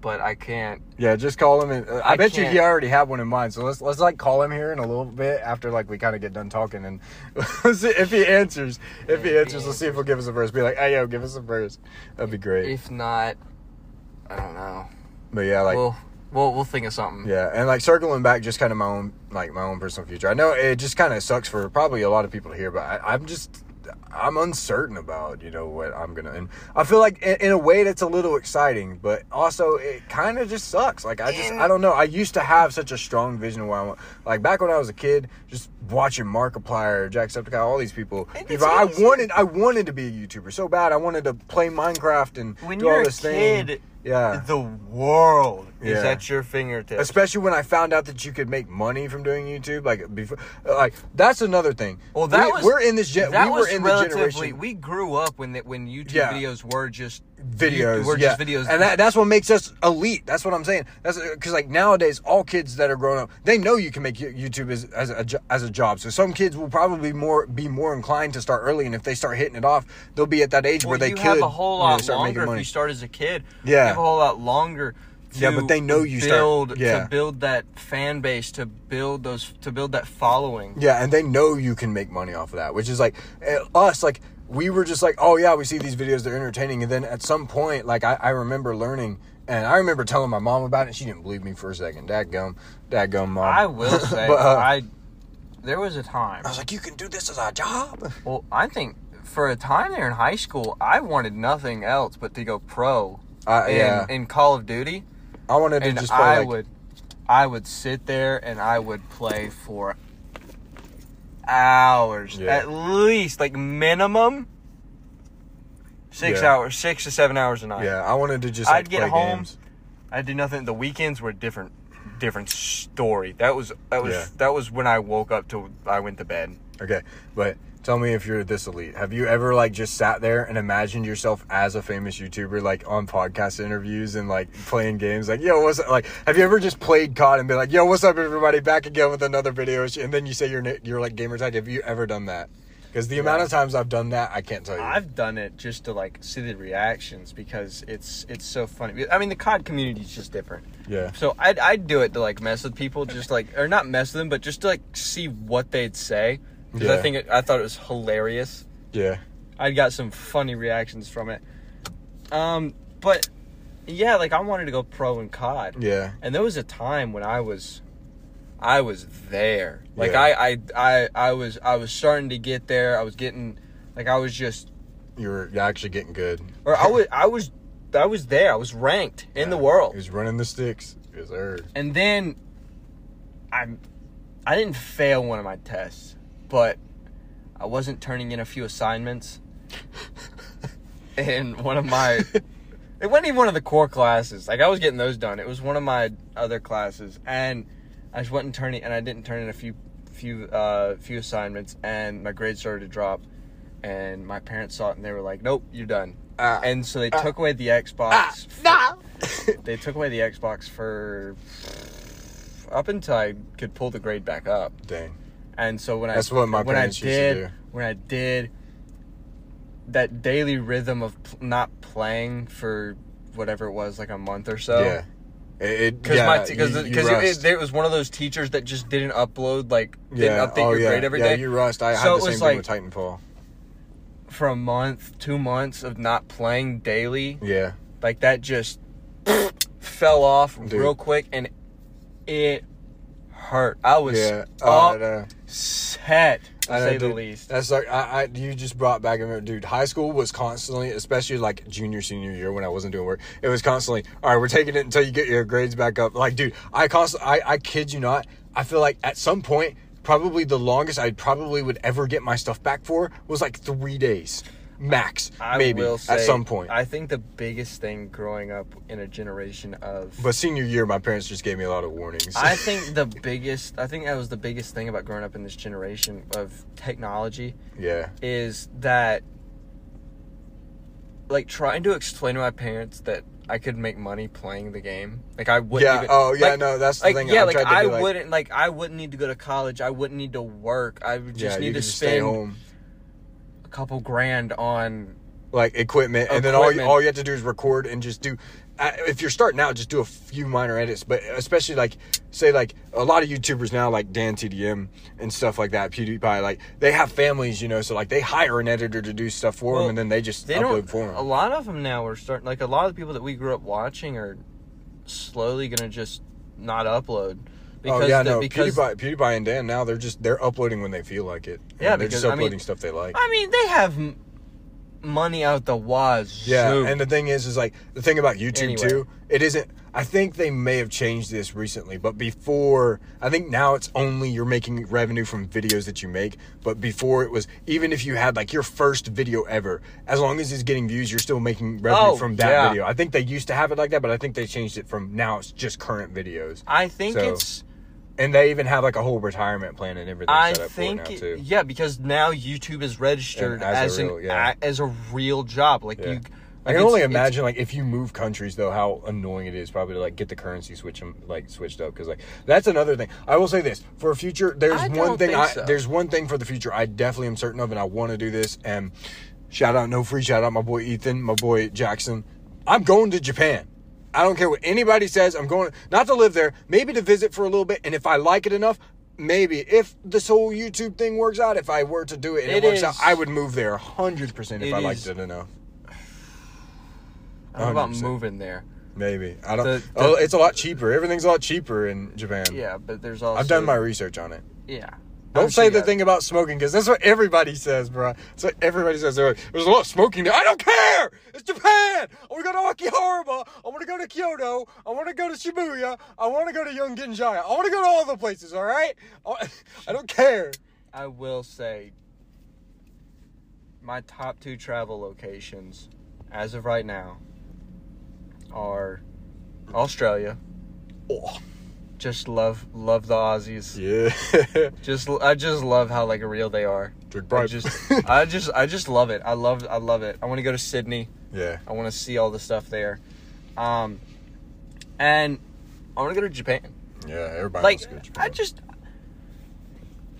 but I can't. Yeah, just call him. And, uh, I, I bet you he already had one in mind. So let's let's like call him here in a little bit after like we kind of get done talking, and [laughs] see if he answers. If he answers, let's see if he'll give us a verse. Be like, hey yo, give us a verse. That'd be great. If not, I don't know. But yeah, like we'll we'll we'll think of something. yeah, and like circling back, just kind of my own like my own personal future. I know it just kind of sucks for probably a lot of people to hear, but I, I'm just. I'm uncertain about you know what I'm gonna, and I feel like in, in a way that's a little exciting, but also it kind of just sucks. Like I just, I don't know. I used to have such a strong vision of what I want. Like back when I was a kid, just watching Markiplier, Jacksepticeye, all these people. I wanted, I wanted to be a YouTuber so bad. I wanted to play Minecraft and When do all this thing. kid, Yeah. the world is Yeah. at your fingertips. Especially when I found out that you could make money from doing YouTube, like before, like that's another thing. Well, that we, was we're in this. Gen- that we were was in the relatively. generation We grew up when the, when YouTube Yeah. videos were just videos. Were yeah. just videos, and that, that's what makes us elite. That's what I'm saying. That's because like nowadays, all kids that are growing up, they know you can make YouTube as as a, as a job. So some kids will probably more be more inclined to start early, and if they start hitting it off, they'll be at that age Well, where they you could have a whole you know, lot start making longer if you start as a kid. Yeah. you have a whole lot longer. To Yeah, but they know you start- build yeah. to build that fan base to build those to build that following. Yeah, and they know you can make money off of that, which is like eh, us. Like we were just like, oh yeah, we see these videos, they're entertaining, and then at some point, like I, I remember learning, and I remember telling my mom about it. She didn't believe me for a second. Dad gum, dad gum, mom. I will [laughs] say, But, uh, I there was a time. I was like, you can do this as a job. Well, I think for a time there in high school, I wanted nothing else but to go pro Uh, in, yeah, in Call of Duty, I wanted to and just play I like, would, I would sit there and I would play for hours. Yeah. At least, like minimum six Yeah. hours, six to seven hours a night. Yeah, I wanted to just I'd like, get home. games. I did nothing. The weekends were different, different story. That was that was Yeah. that was when I woke up till I went to bed. Okay, but tell me if you're this elite. Have you ever like just sat there and imagined yourself as a famous YouTuber, like on podcast interviews and like playing games? Like, yo, what's like? Have you ever just played COD and been like, yo, what's up, everybody? Back again with another video, and then you say you're you're like gamer tag. Have you ever done that? Because the amount of times I've done that, I can't tell you. I've done it just to like see the reactions because it's it's so funny. I mean, the COD community is just different. yeah, So I'd, I'd do it to like mess with people, just like or not mess with them, but just to like see what they'd say. Because I think it, I thought it was hilarious. yeah, I got some funny reactions from it. Um, but yeah, like I wanted to go pro in COD, yeah, and there was a time when I was, I was there. Like Yeah. I, I, I, I was, I was starting to get there. I was getting, like I was just, you're actually getting good. or I was, I was, I was there. I was ranked in the world. He's running the sticks. Yes, sir. And then I'm I didn't fail one of my tests, but I wasn't turning in a few assignments. [laughs] and one of my it wasn't even one of the core classes. Like I was getting those done. It was one of my other classes and I just wasn't turning and I didn't turn in a few few uh few assignments and my grades started to drop and my parents saw it and they were like, Nope, you're done. Ah. and so they took away the Xbox. [laughs] they took away the Xbox for up until I could pull the grade back up. Dang. And so when That's I what my when I parents used to did do. when I did that daily rhythm of pl- not playing for whatever it was like a month or so. yeah. Because yeah, because you- you because it, it was one of those teachers that just didn't upload like didn't yeah. update oh, your yeah. grade every yeah, day you rust. I So had it the same was like, with Titanfall. for a month, two months of not playing daily. Yeah. like that just fell off Dude. real quick and it hurt. I was Yeah. I upset to know, say the least. That's like I, I you just brought back a dude. High school was constantly, especially like junior senior year when I wasn't doing work. It was constantly all right. We're taking it until you get your grades back up. Like, dude, I constantly, I, I kid you not. I feel like at some point, probably the longest I probably would ever get my stuff back for was like three days, max, I maybe will say, at some point. I think the biggest thing growing up in a generation of but senior year, my parents just gave me a lot of warnings. I [laughs] think the biggest I think that was the biggest thing about growing up in this generation of technology yeah, is that like trying to explain to my parents that I could make money playing the game. Like I wouldn't yeah. even, oh yeah, like, no, that's the like thing. yeah, I'm like I like, wouldn't like I wouldn't need to go to college. I wouldn't need to work. I would just yeah, need to could just stay spend home. A couple grand on like equipment, and then all you, all you have to do is record and just do. Uh, if you're starting out, just do a few minor edits. But especially like, say like a lot of YouTubers now, like Dan TDM and stuff like that, PewDiePie, like they have families, you know, so like they hire an editor to do stuff for Well, them, and then they just they upload don't for a lot of them now are starting like a lot of the people that we grew up watching are slowly gonna just not upload Oh yeah, the- no, because PewDiePie, PewDiePie and Dan now they're just they're uploading when they feel like it. Yeah, they're just because, I mean- uploading stuff they like. I mean they have m- money out the wazoo. Yeah, and the thing is, is like the thing about YouTube Anyway. too. It isn't. I think they may have changed this recently, but before, I think now it's only you're making revenue from videos that you make. But before it was, even if you had like your first video ever, as long as it's getting views, you're still making revenue Oh, from that yeah. video. I think they used to have it like that, but I think they changed it from now it's just current videos. I think So, it's And they even have like a whole retirement plan and everything I set up think for it now too. yeah because now YouTube is registered And as as, a an real- yeah. a- as a real job like Yeah. you I can only imagine like if you move countries though how annoying it is probably to like get the currency switch like switched up because like that's another thing. I will say this for future. There's I one thing I so. there's one thing for the future I definitely am certain of and I want to do this and shout out no free shout out my boy Ethan my boy Jackson. I'm going to Japan. I don't care what anybody says. I'm going not to live there, maybe to visit for a little bit, and if I like it enough. Maybe if this whole YouTube thing works out, if I were to do it and it, It works is- out, I would move there hundred percent if It I liked is- it enough. I don't know about moving there Maybe I don't. The- oh, it's a lot cheaper. Everything's a lot cheaper in Japan. yeah but there's also I've done my research on it. yeah Don't say the thing about smoking because that's what everybody says, bro. That's what everybody says. Like, There's a lot of smoking there. I don't care. It's Japan. I want to go to Akihabara. I want to go to Kyoto. I want to go to Shibuya. I want to go to Yonginjaya. I want to go to all the places. All right. I I don't care. I will say my top two travel locations as of right now are Australia. Oh. Just love love the Aussies. Yeah. [laughs] Just I just love how like real they are. Drink I just [laughs] I just I just love it. I love I love it. I want to go to Sydney. yeah. I want to see all the stuff there. Um and I want to go to Japan. Yeah. Everybody Like wants to go to Japan. I just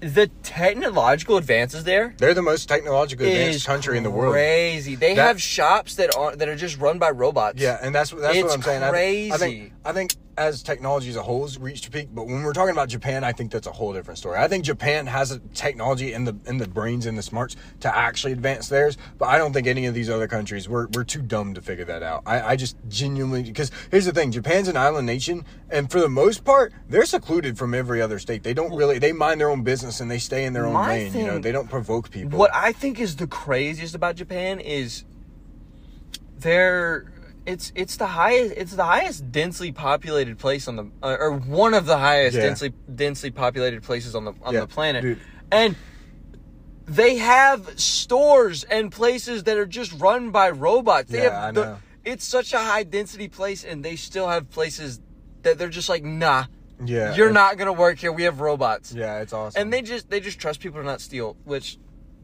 the technological advances there They're the most technologically advanced country in the world. Crazy. They That- have shops that are that are just run by robots. Yeah, and that's that's what I'm saying. I I crazy. think I think as technology as a whole has reached a peak, but when we're talking about Japan, I think that's a whole different story. I think Japan has a technology and the in the brains and the smarts to actually advance theirs, but I don't think any of these other countries we're we're too dumb to figure that out. I, I just genuinely because here's the thing: Japan's an island nation, and for the most part, they're secluded from every other state. They don't really they mind their own business and they stay in their own My lane. you know, they don't provoke people. What I think is the craziest about Japan is they're it's it's the highest it's the highest densely populated place on the uh, or one of the highest Yeah. densely densely populated places on the on Yeah, the planet. dude. And they have stores and places that are just run by robots. They Yeah, have I the- know. it's such a high density place and they still have places that they're just like, "Nah, yeah, you're not going to work here. We have robots." Yeah, it's awesome. And they just they just trust people to not steal, which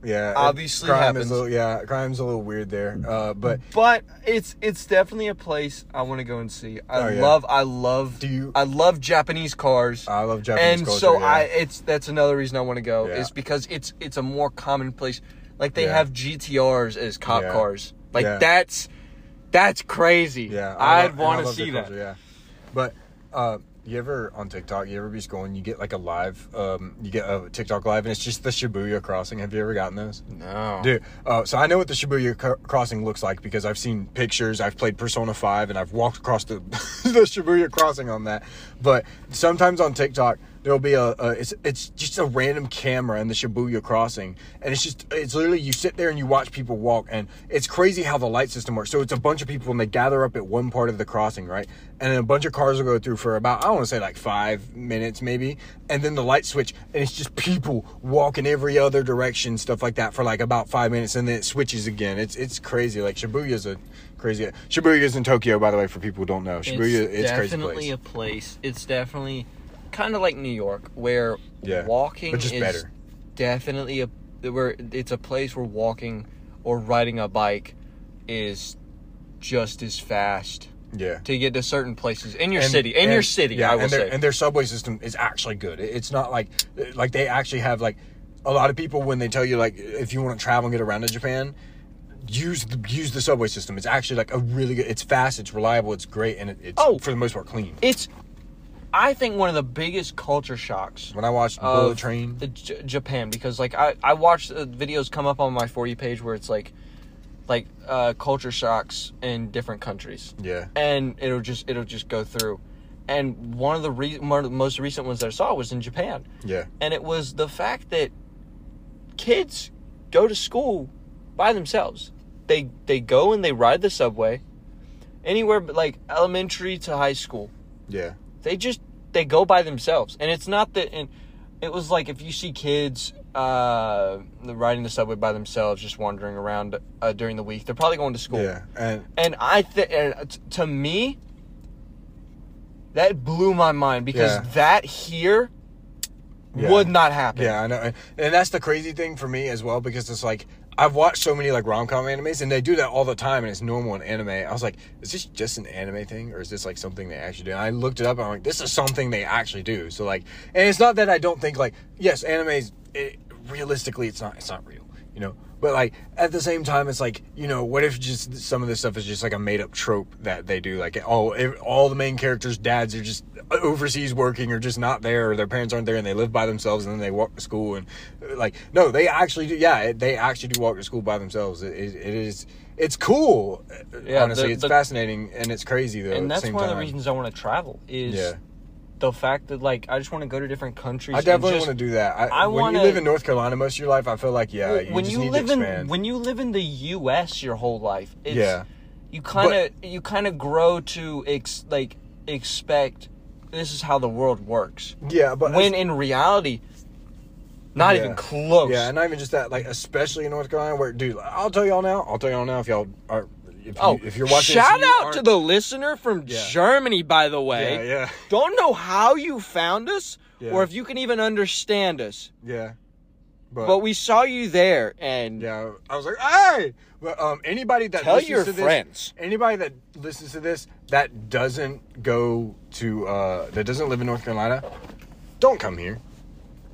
yeah, obviously crime happens. Is a little, yeah, crime's a little weird there, uh, but. But it's it's definitely a place I want to go and see. I Oh, yeah. love I love Do you- I love Japanese cars. I love Japanese cars. and culture. so yeah. I it's that's another reason I want to go Yeah. is because it's it's a more commonplace like they have GTRs as cop cars. Like that's that's crazy. yeah, I I'd love- and I want to see that. culture, yeah, but uh, you ever on TikTok? You ever be scrolling? You get like a live, um, you get a TikTok live, and it's just the Shibuya crossing. Have you ever gotten those? No. Dude, uh, so I know what the Shibuya cr- crossing looks like because I've seen pictures. I've played Persona Five, and I've walked across the [laughs] the Shibuya crossing on that. But sometimes on TikTok, there'll be a, a it's it's just a random camera in the Shibuya crossing, and it's just it's literally you sit there and you watch people walk, and it's crazy how the light system works. So it's a bunch of people and they gather up at one part of the crossing, right? And then a bunch of cars will go through for about I want to say like five minutes maybe, and then the light switch, and it's just people walking every other direction, stuff like that for like about five minutes, and then it switches again. It's it's crazy. Like Shibuya's a crazy. Shibuya's in Tokyo, by the way, for people who don't know. Shibuya, it's, crazy definitely place. a place. It's definitely kind of like New York, where Yeah, walking just is better. definitely a where it's a place where walking or riding a bike is just as fast yeah. to get to certain places in your And- city. In and- your city, yeah, I will and their, say. and their subway system is actually good. It's not like like they actually have like a lot of people when they tell you like if you want to travel and get around to Japan, use the use the subway system. It's actually like a really good. It's fast. It's reliable. It's great, and it, it's Oh. for the most part clean. it's, I think, one of the biggest culture shocks When I watched Bullet Train, the J- Japan because like I I watched uh, videos come up on my for you page where it's like like uh, culture shocks in different countries. yeah, and it'll just it'll just go through. And one of the re- one of the most recent ones that I saw was in Japan, yeah, and it was the fact that kids go to school by themselves. They they go and they ride the subway, anywhere but like elementary to high school. yeah, They just they go by themselves, and it's not that. And it was like if you see kids uh, riding the subway by themselves, just wandering around uh, during the week, they're probably going to school. yeah, and And I think, to me, that blew my mind because Yeah. that here Yeah. would not happen. Yeah, I know, and, and that's the crazy thing for me as well because it's like I've watched so many like rom com animes and they do that all the time and it's normal in anime. I was like, is this just an anime thing or is this like something they actually do? And I looked it up and I'm like, this is something they actually do. So like, and it's not that I don't think like yes, animes it, realistically it's not it's not real, you know. But like at the same time, it's like you know, what if just some of this stuff is just like a made up trope that they do? Like all all the main characters' dads are just overseas working or just not there, or their parents aren't there, and they live by themselves, and then they walk to school and like no, they actually do. Yeah, they actually do walk to school by themselves. It, it, it is it's cool. Yeah, honestly, the- it's the- fascinating and it's crazy though. and at that's the same one of the reasons I want to travel is Yeah. The fact that like I just want to go to different countries. I definitely want to do that. I, I you live in North Carolina most of your life, I feel like yeah, you when just you need live to in when you live in the U.S. your whole life, it's, Yeah. you kind of you kind of grow to ex, like expect this is how the world works. yeah, but when in reality Not Yeah. even close. Yeah, and not even just that. Like, especially in North Carolina, where, dude, I'll tell y'all now. I'll tell y'all now if y'all are, if, you, Oh, if you're watching. shout you out to the listener from Yeah. Germany, by the way. Yeah, yeah, Don't know how you found us Yeah. or if you can even understand us, yeah. but we saw you there and Yeah, I was like, hey! But um, anybody that tell listens your to this, friends. anybody that listens to this that doesn't go to uh, that doesn't live in North Carolina, don't come here.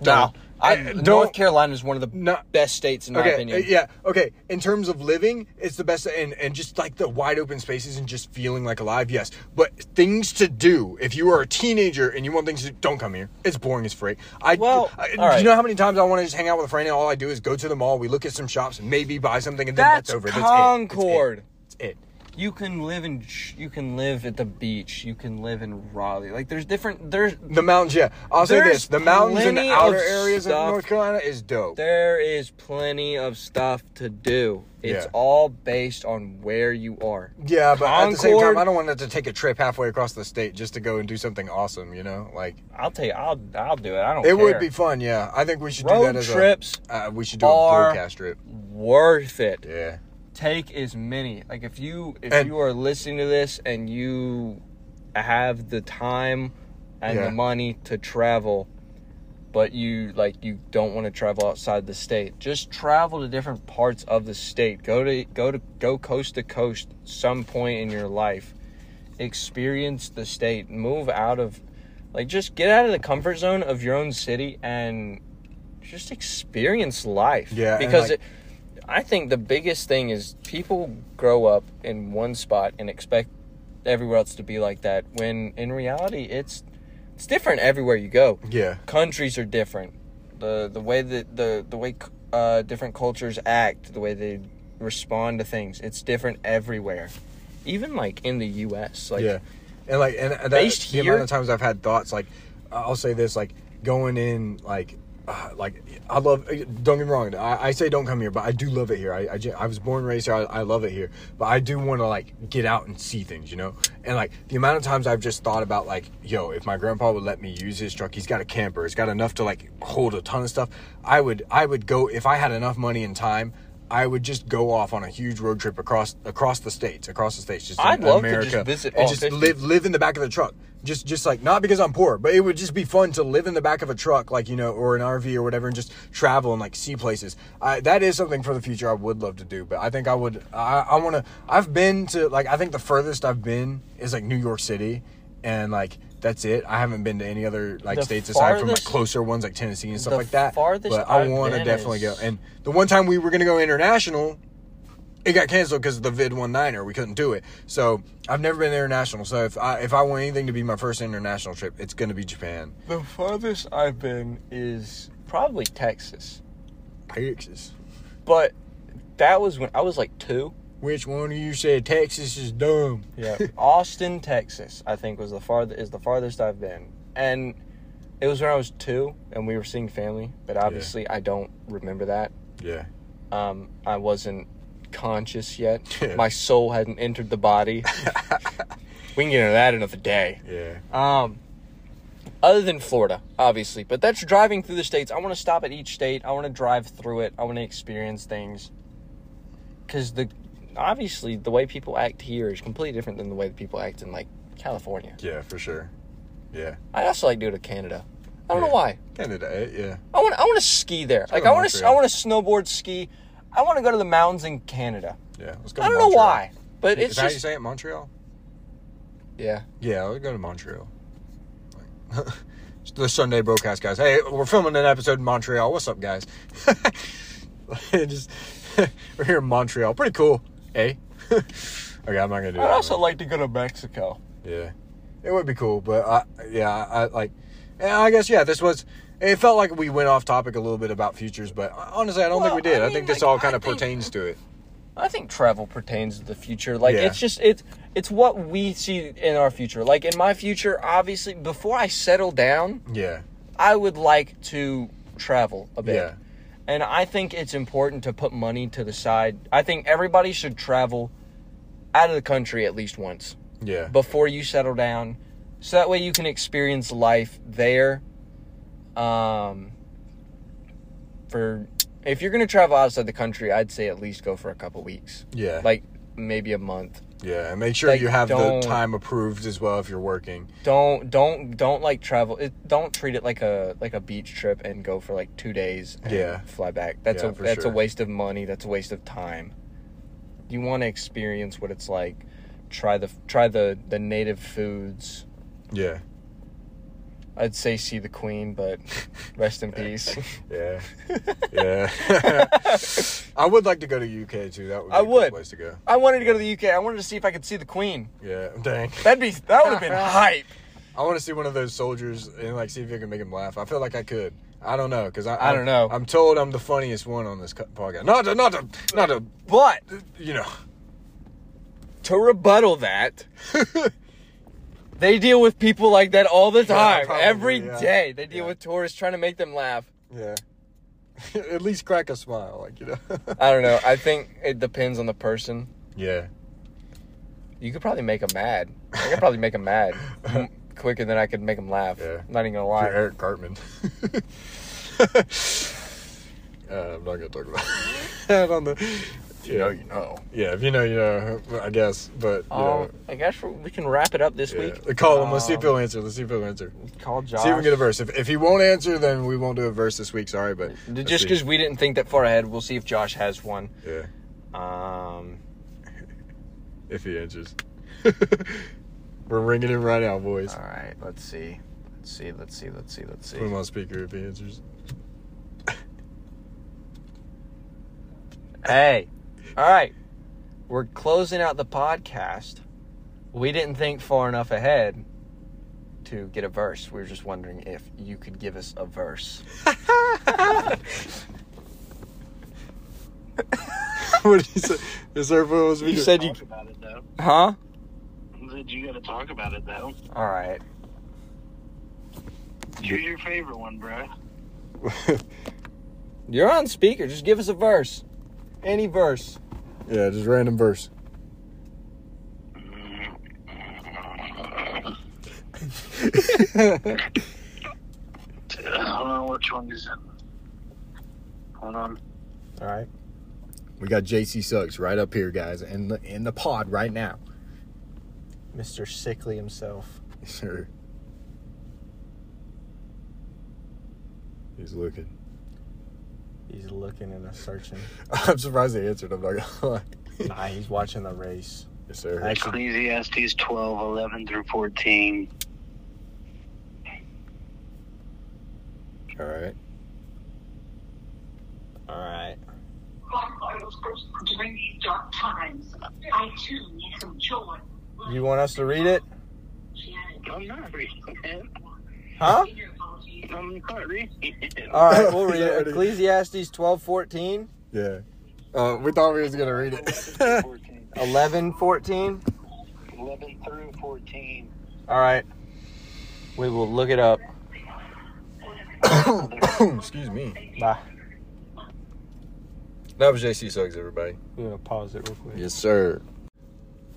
No. I, North Carolina is one of the No. best states in my Okay, opinion. yeah, okay. In terms of living, it's the best, and and just like the wide open spaces and just feeling like alive. Yes, but things to do. If you are a teenager and you want things to do, don't come here. It's boring as frick. I Well, I, right. you know how many times I want to just hang out with a friend and all I do is go to the mall. We look at some shops, maybe buy something, and then that's, That's over. That's it. Concord. That's it. That's it. You can live in you can live at the beach. You can live in Raleigh. Like there's different there's The mountains, yeah. I'll say this: the mountains in the outer of areas of. North Carolina is dope. there is plenty of stuff to do. It's Yeah. all based on where you are. Yeah, but at the same time, I don't want it to take a trip halfway across the state just to go and do something awesome. You know, like I'll tell you, I'll I'll do it. I don't. it would be fun. Yeah, I think we should do that as trips a. Uh, we should do a Brocast trip. worth it. Yeah, Take as many. Like if you if And- you are listening to this and you have the time and Yeah. the money to travel, but you like you don't want to travel outside the state, just travel to different parts of the state. Go to go to go coast to coast some point in your life. Experience the state. Move out of like just get out of the comfort zone of your own city and just experience life. Yeah, Because like- it, I think the biggest thing is people grow up in one spot and expect everywhere else to be like that when in reality it's it's different everywhere you go. yeah, Countries are different. The the way that the the way uh, different cultures act, the way they respond to things, it's different everywhere. Even like in the US, like yeah, and like and that, Based the here- amount of times I've had thoughts like, I'll say this like going in like. Uh, like I love. Don't get me wrong. I, I say don't come here, but I do love it here. I I, I was born and raised here. I, I love it here, but I do want to like get out and see things, you know. And like the amount of times I've just thought about like, yo, if my grandpa would let me use his truck, he's got a camper. It's got enough to like hold a ton of stuff. I would I would go if I had enough money and time. I would just go off on a huge road trip across across the states, across the states, just I'd love to America, just visit and just 50. live live in the back of the truck. Just just like not because I'm poor, but it would just be fun to live in the back of a truck, like you know, or an RV or whatever, and just travel and like see places. I, that is something for the future I would love to do. But I think I would. I, I want to. I've been to like I think the furthest I've been is like New York City, and like that's it. I haven't been to any other like The states aside from like farthest- clear ones like Tennessee and stuff like that. farthest but I want to definitely is- go. And the one time we were gonna go international, it got canceled because of the vid one niner. We couldn't do it. So I've never been international. So if I if I want anything to be my first international trip, it's gonna be Japan. the farthest I've been is probably Texas. Texas. But that was when I was like 2. Which one of you said Texas is dumb? Yeah, [laughs] Austin, Texas, I think was the farthest is the farthest I've been, and it was when I was two, and we were seeing family. But obviously, I don't remember that. Yeah. Um, I wasn't conscious yet. [laughs] Yeah. My soul hadn't entered the body. [laughs] we can get into that another day. Yeah. Um, other than Florida, obviously, but that's driving through the states. I want to stop at each state. I want to drive through it. I want to experience things. Because the obviously the way people act here is completely different than the way that people act in like California. Yeah, for sure. Yeah. I also like doing it to Canada. I don't know why. Canada, eh? yeah. I want I want to ski there. go Like I want to I want to snowboard ski. I want to go to the mountains in Canada. Yeah. Let's go I to don't know Montreal. why, but Is it's that how you just say it? Montreal? yeah. Yeah, let's go to Montreal. Like, [laughs] the Sunday Brocast, guys. Hey, we're filming an episode in Montreal. What's up, guys? [laughs] Just [laughs] we're here in Montreal. Pretty cool, eh? okay, I'm not gonna do I'd that. also like to go to Mexico. yeah, it would be cool, but I, yeah, I like. And I guess yeah, this was. It felt like we went off topic a little bit about futures, but honestly, I don't Well, think we did. I I, think this like, all I kind of think- pertains to it. I think travel pertains to the future. Like Yeah. it's just it's it's what we see in our future. Like in my future, obviously, before I settle down, Yeah, I would like to travel a bit. Yeah. And I think it's important to put money to the side. I think everybody should travel out of the country at least once yeah, before you settle down. So that way you can experience life there. Um for if you're gonna travel outside the country, I'd say at least go for a couple weeks, Yeah. like maybe a month. yeah, and make sure like, you have the time approved as well if you're working. Don't don't don't like travel. It, don't treat it like a like a beach trip and go for like two days. And Yeah. fly back. That's Yeah, a that's sure. a waste of money. That's a waste of time. You want to experience what it's like. Try the try the the native foods. Yeah. I'd say see the queen, but [laughs] rest in peace. [laughs] Yeah. Yeah. [laughs] I would like to go to UK too. That would be I a would. place to go. I wanted to go to the UK. I wanted to see if I could see the queen. Yeah. Dang. That'd be that would have been hype. I want to see one of those soldiers and like see if I can make him laugh. I feel like I could. I don't know because I, I don't know. I'm told I'm the funniest one on this podcast. Not to, not to, not to, But you know. to rebuttal that, they deal with people like that all the Yeah, time. probably, Every day yeah. they deal Yeah. with tourists trying to make them laugh. Yeah. [laughs] At least crack a smile, like you know. I don't know. I [laughs] think it depends on the person. yeah. You could probably make them mad. I could probably make them mad [laughs] quicker than I could make them laugh. Yeah. Not even gonna You're lie. Eric Cartman. uh, I'm not gonna talk about that on the. You know, you know. Yeah, if you know, you know. I guess, but you know. Um, I guess we can wrap it up this Yeah. week. Call him. Let's see if Um, he'll answer. Let's see if he'll answer. Call Josh. See if we get a verse. If, if he won't answer, then we won't do a verse this week. Sorry, but Just because we didn't think that far ahead, we'll see if Josh has one. yeah, Um, if he answers, [laughs] we're ringing him right now, boys. all right, let's see. Let's see. Let's see. Let's see. Let's see. Put him on speaker if he answers. Hey, all right. We're closing out the podcast. We didn't think far enough ahead to get a verse. We were just wondering if you could give us a verse. [laughs] what did you say? Is there supposed a You said you, about it though. huh? Said you gotta talk about it though. All right. Choose your favorite one, bro. [laughs] You're on speaker. Just give us a verse. Any verse. Yeah, just random verse. Hold on, which one is it? Hold on. All right. We got JC Suggs right up here, guys, in the in the pod right now. Mr. Sickly himself. Sure. He's looking. He's looking and searching. [laughs] I'm surprised he answered. I'm not gonna [laughs] lie. nah, he's watching the race. Yes, sir. Actually, Ecclesiastes 12, 11 through 14. All right. all right. During these dark times, I too need some joy. You want us to read it? I'm not reading it. Huh? I'm not reading. [laughs] All right, we'll [laughs] read He's it. already- Ecclesiastes twelve fourteen. Yeah. Uh, we thought we was gonna read it. 14. [laughs] 11, 14. 11 through 14. All right. We will look it up. [coughs] Excuse me. Bye. That was JC Suggs, everybody. We're gonna pause it real quick. Yes, sir.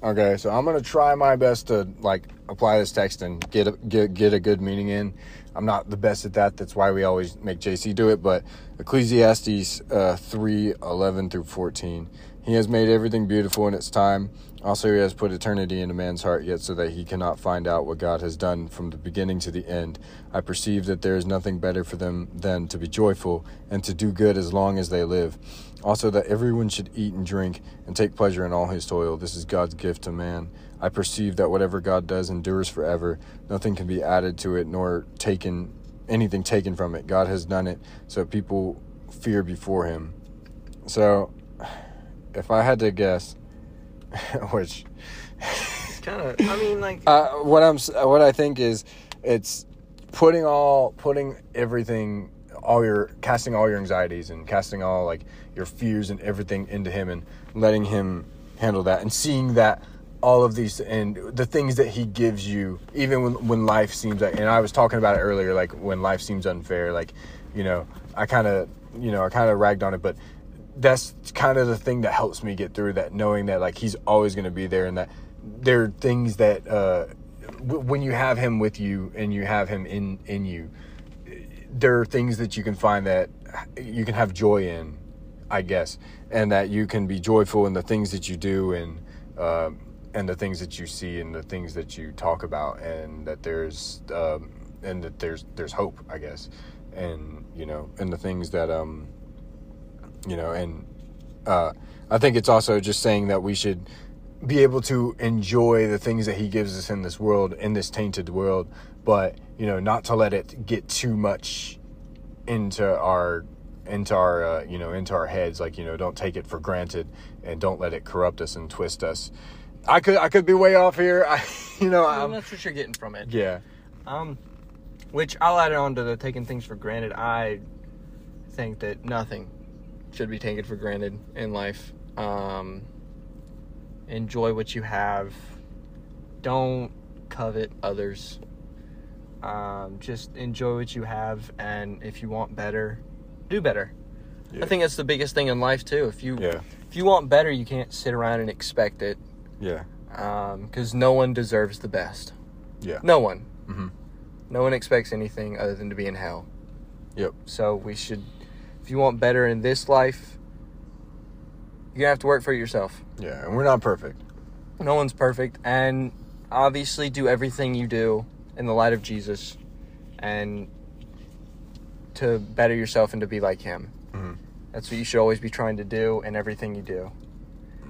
Okay, so I'm gonna try my best to like apply this text and get a, get get a good meaning in. I'm not the best at that. That's why we always make JC do it. But Ecclesiastes uh, three eleven through fourteen. He has made everything beautiful in its time. Also, he has put eternity into man's heart, yet so that he cannot find out what God has done from the beginning to the end. I perceive that there is nothing better for them than to be joyful and to do good as long as they live. Also, that everyone should eat and drink and take pleasure in all his toil. This is God's gift to man. I perceive that whatever God does endures forever. Nothing can be added to it nor taken anything taken from it. God has done it so people fear before him. So, if I had to guess, [laughs] which Kind of. I mean, like. [laughs] uh, what I'm what I think is it's putting all putting everything all your casting all your anxieties and casting all like your fears and everything into him and letting him handle that and seeing that all of these and the things that he gives you even when when life seems like and I was talking about it earlier like when life seems unfair like you know I kind of you know I kind of ragged on it but that's kind of the thing that helps me get through that knowing that like he's always going to be there and that there are things that uh w- when you have him with you and you have him in in you there are things that you can find that you can have joy in, I guess, and that you can be joyful in the things that you do and uh, and the things that you see and the things that you talk about, and that there's um, and that there's there's hope, I guess, and you know, and the things that um, you know, and uh, I think it's also just saying that we should be able to enjoy the things that he gives us in this world, in this tainted world, but you know, not to let it get too much into our into our uh, you know into our heads. Like you know, don't take it for granted and don't let it corrupt us and twist us. I could I could be way off here. [laughs] I you know Well, that's what you're getting from it. yeah Um, which I'll add on to the taking things for granted. I think that nothing should be taken for granted in life. Um, enjoy what you have. Don't covet others. Um, just enjoy what you have, and if you want better, do better. Yeah. I think that's the biggest thing in life too. If you yeah if you want better, you can't sit around and expect it, yeah because no one deserves the best. yeah No one. Mm-hmm. No one expects anything other than to be in hell. Yep. So we should, if you want better in this life, you're gonna have to work for it yourself. yeah, and we're not perfect. No one's perfect, and obviously do everything you do in the light of Jesus, and to better yourself and to be like Him. Mhm. That's what you should always be trying to do in everything you do.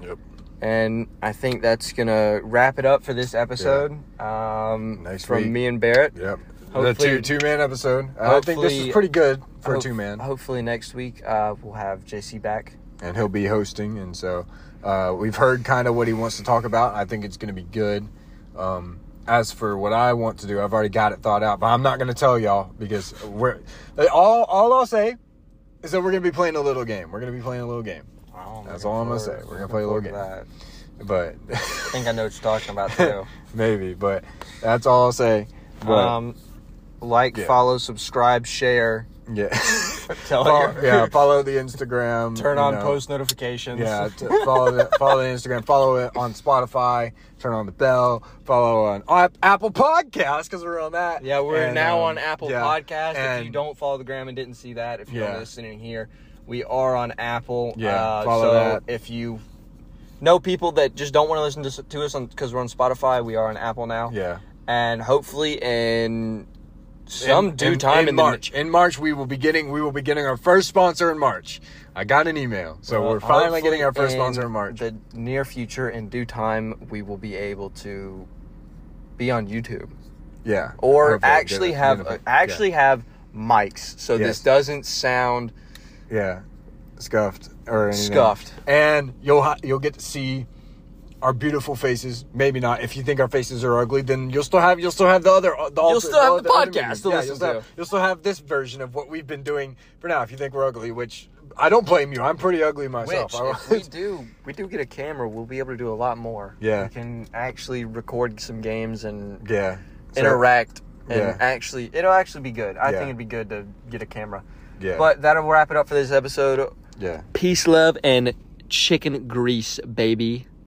Yep. And I think that's gonna wrap it up for this episode. Um, Next from week. me and Barrett. Yep. Hopefully- the two two man episode. I think this is pretty good for a two man. Hopefully next week uh, we'll have JC back. and he'll be hosting. And so uh, we've heard kind of what he wants to talk about. I think it's going to be good. Um, as for what I want to do, I've already got it thought out, but I'm not going to tell y'all because we're all. All I'll say is that we're going to be playing a little game. We're going to be playing a little game. That's all I'm gonna say. We're gonna play a little game. I But I think I know what you're talking about [laughs] too. maybe, but that's all I'll say. But um, like, Yeah. follow, subscribe, share, yeah, [laughs] tell Follow- yeah. Follow the Instagram. [laughs] turn on know. post notifications. Yeah, t- follow the, follow the Instagram, follow it on Spotify, turn on the bell, follow on App- Apple Podcasts because we're on that. Yeah, we're And, now um, on Apple yeah, Podcast. if you don't follow the gram and didn't see that, if you're Yeah. listening here, we are on Apple. Yeah, uh, follow so that. if you know people that just don't want to listen to, us on because we're on Spotify, we are on Apple now. yeah, and hopefully in some In- due in- time in, the- March. In March, we will be getting we will be getting our first sponsor in March. I got an email, so Well, we're finally getting our first sponsor in March. The near future, in due time, we will be able to be on YouTube yeah, or Hopefully, actually have it- actually have mics, so Yes. this doesn't sound yeah, scuffed or anything. scuffed. and you'll ha- you'll get to see our beautiful faces. Maybe not. If you think our faces are ugly, then you'll still have you'll still have the other. The You'll still have the podcast to yeah, listen you'll still, to. have, you'll still have this version of what we've been doing for now. If you think we're ugly, which I don't blame you. I'm pretty ugly myself. Which, I- if we do, we do get a camera, we'll be able to do a lot more. Yeah. we can actually record some games and yeah. So- interact, and Yeah. actually, it'll actually be good. I Yeah. think it'd be good to get a camera. Yeah. But that'll wrap it up for this episode. yeah. Peace, love, and chicken grease, baby.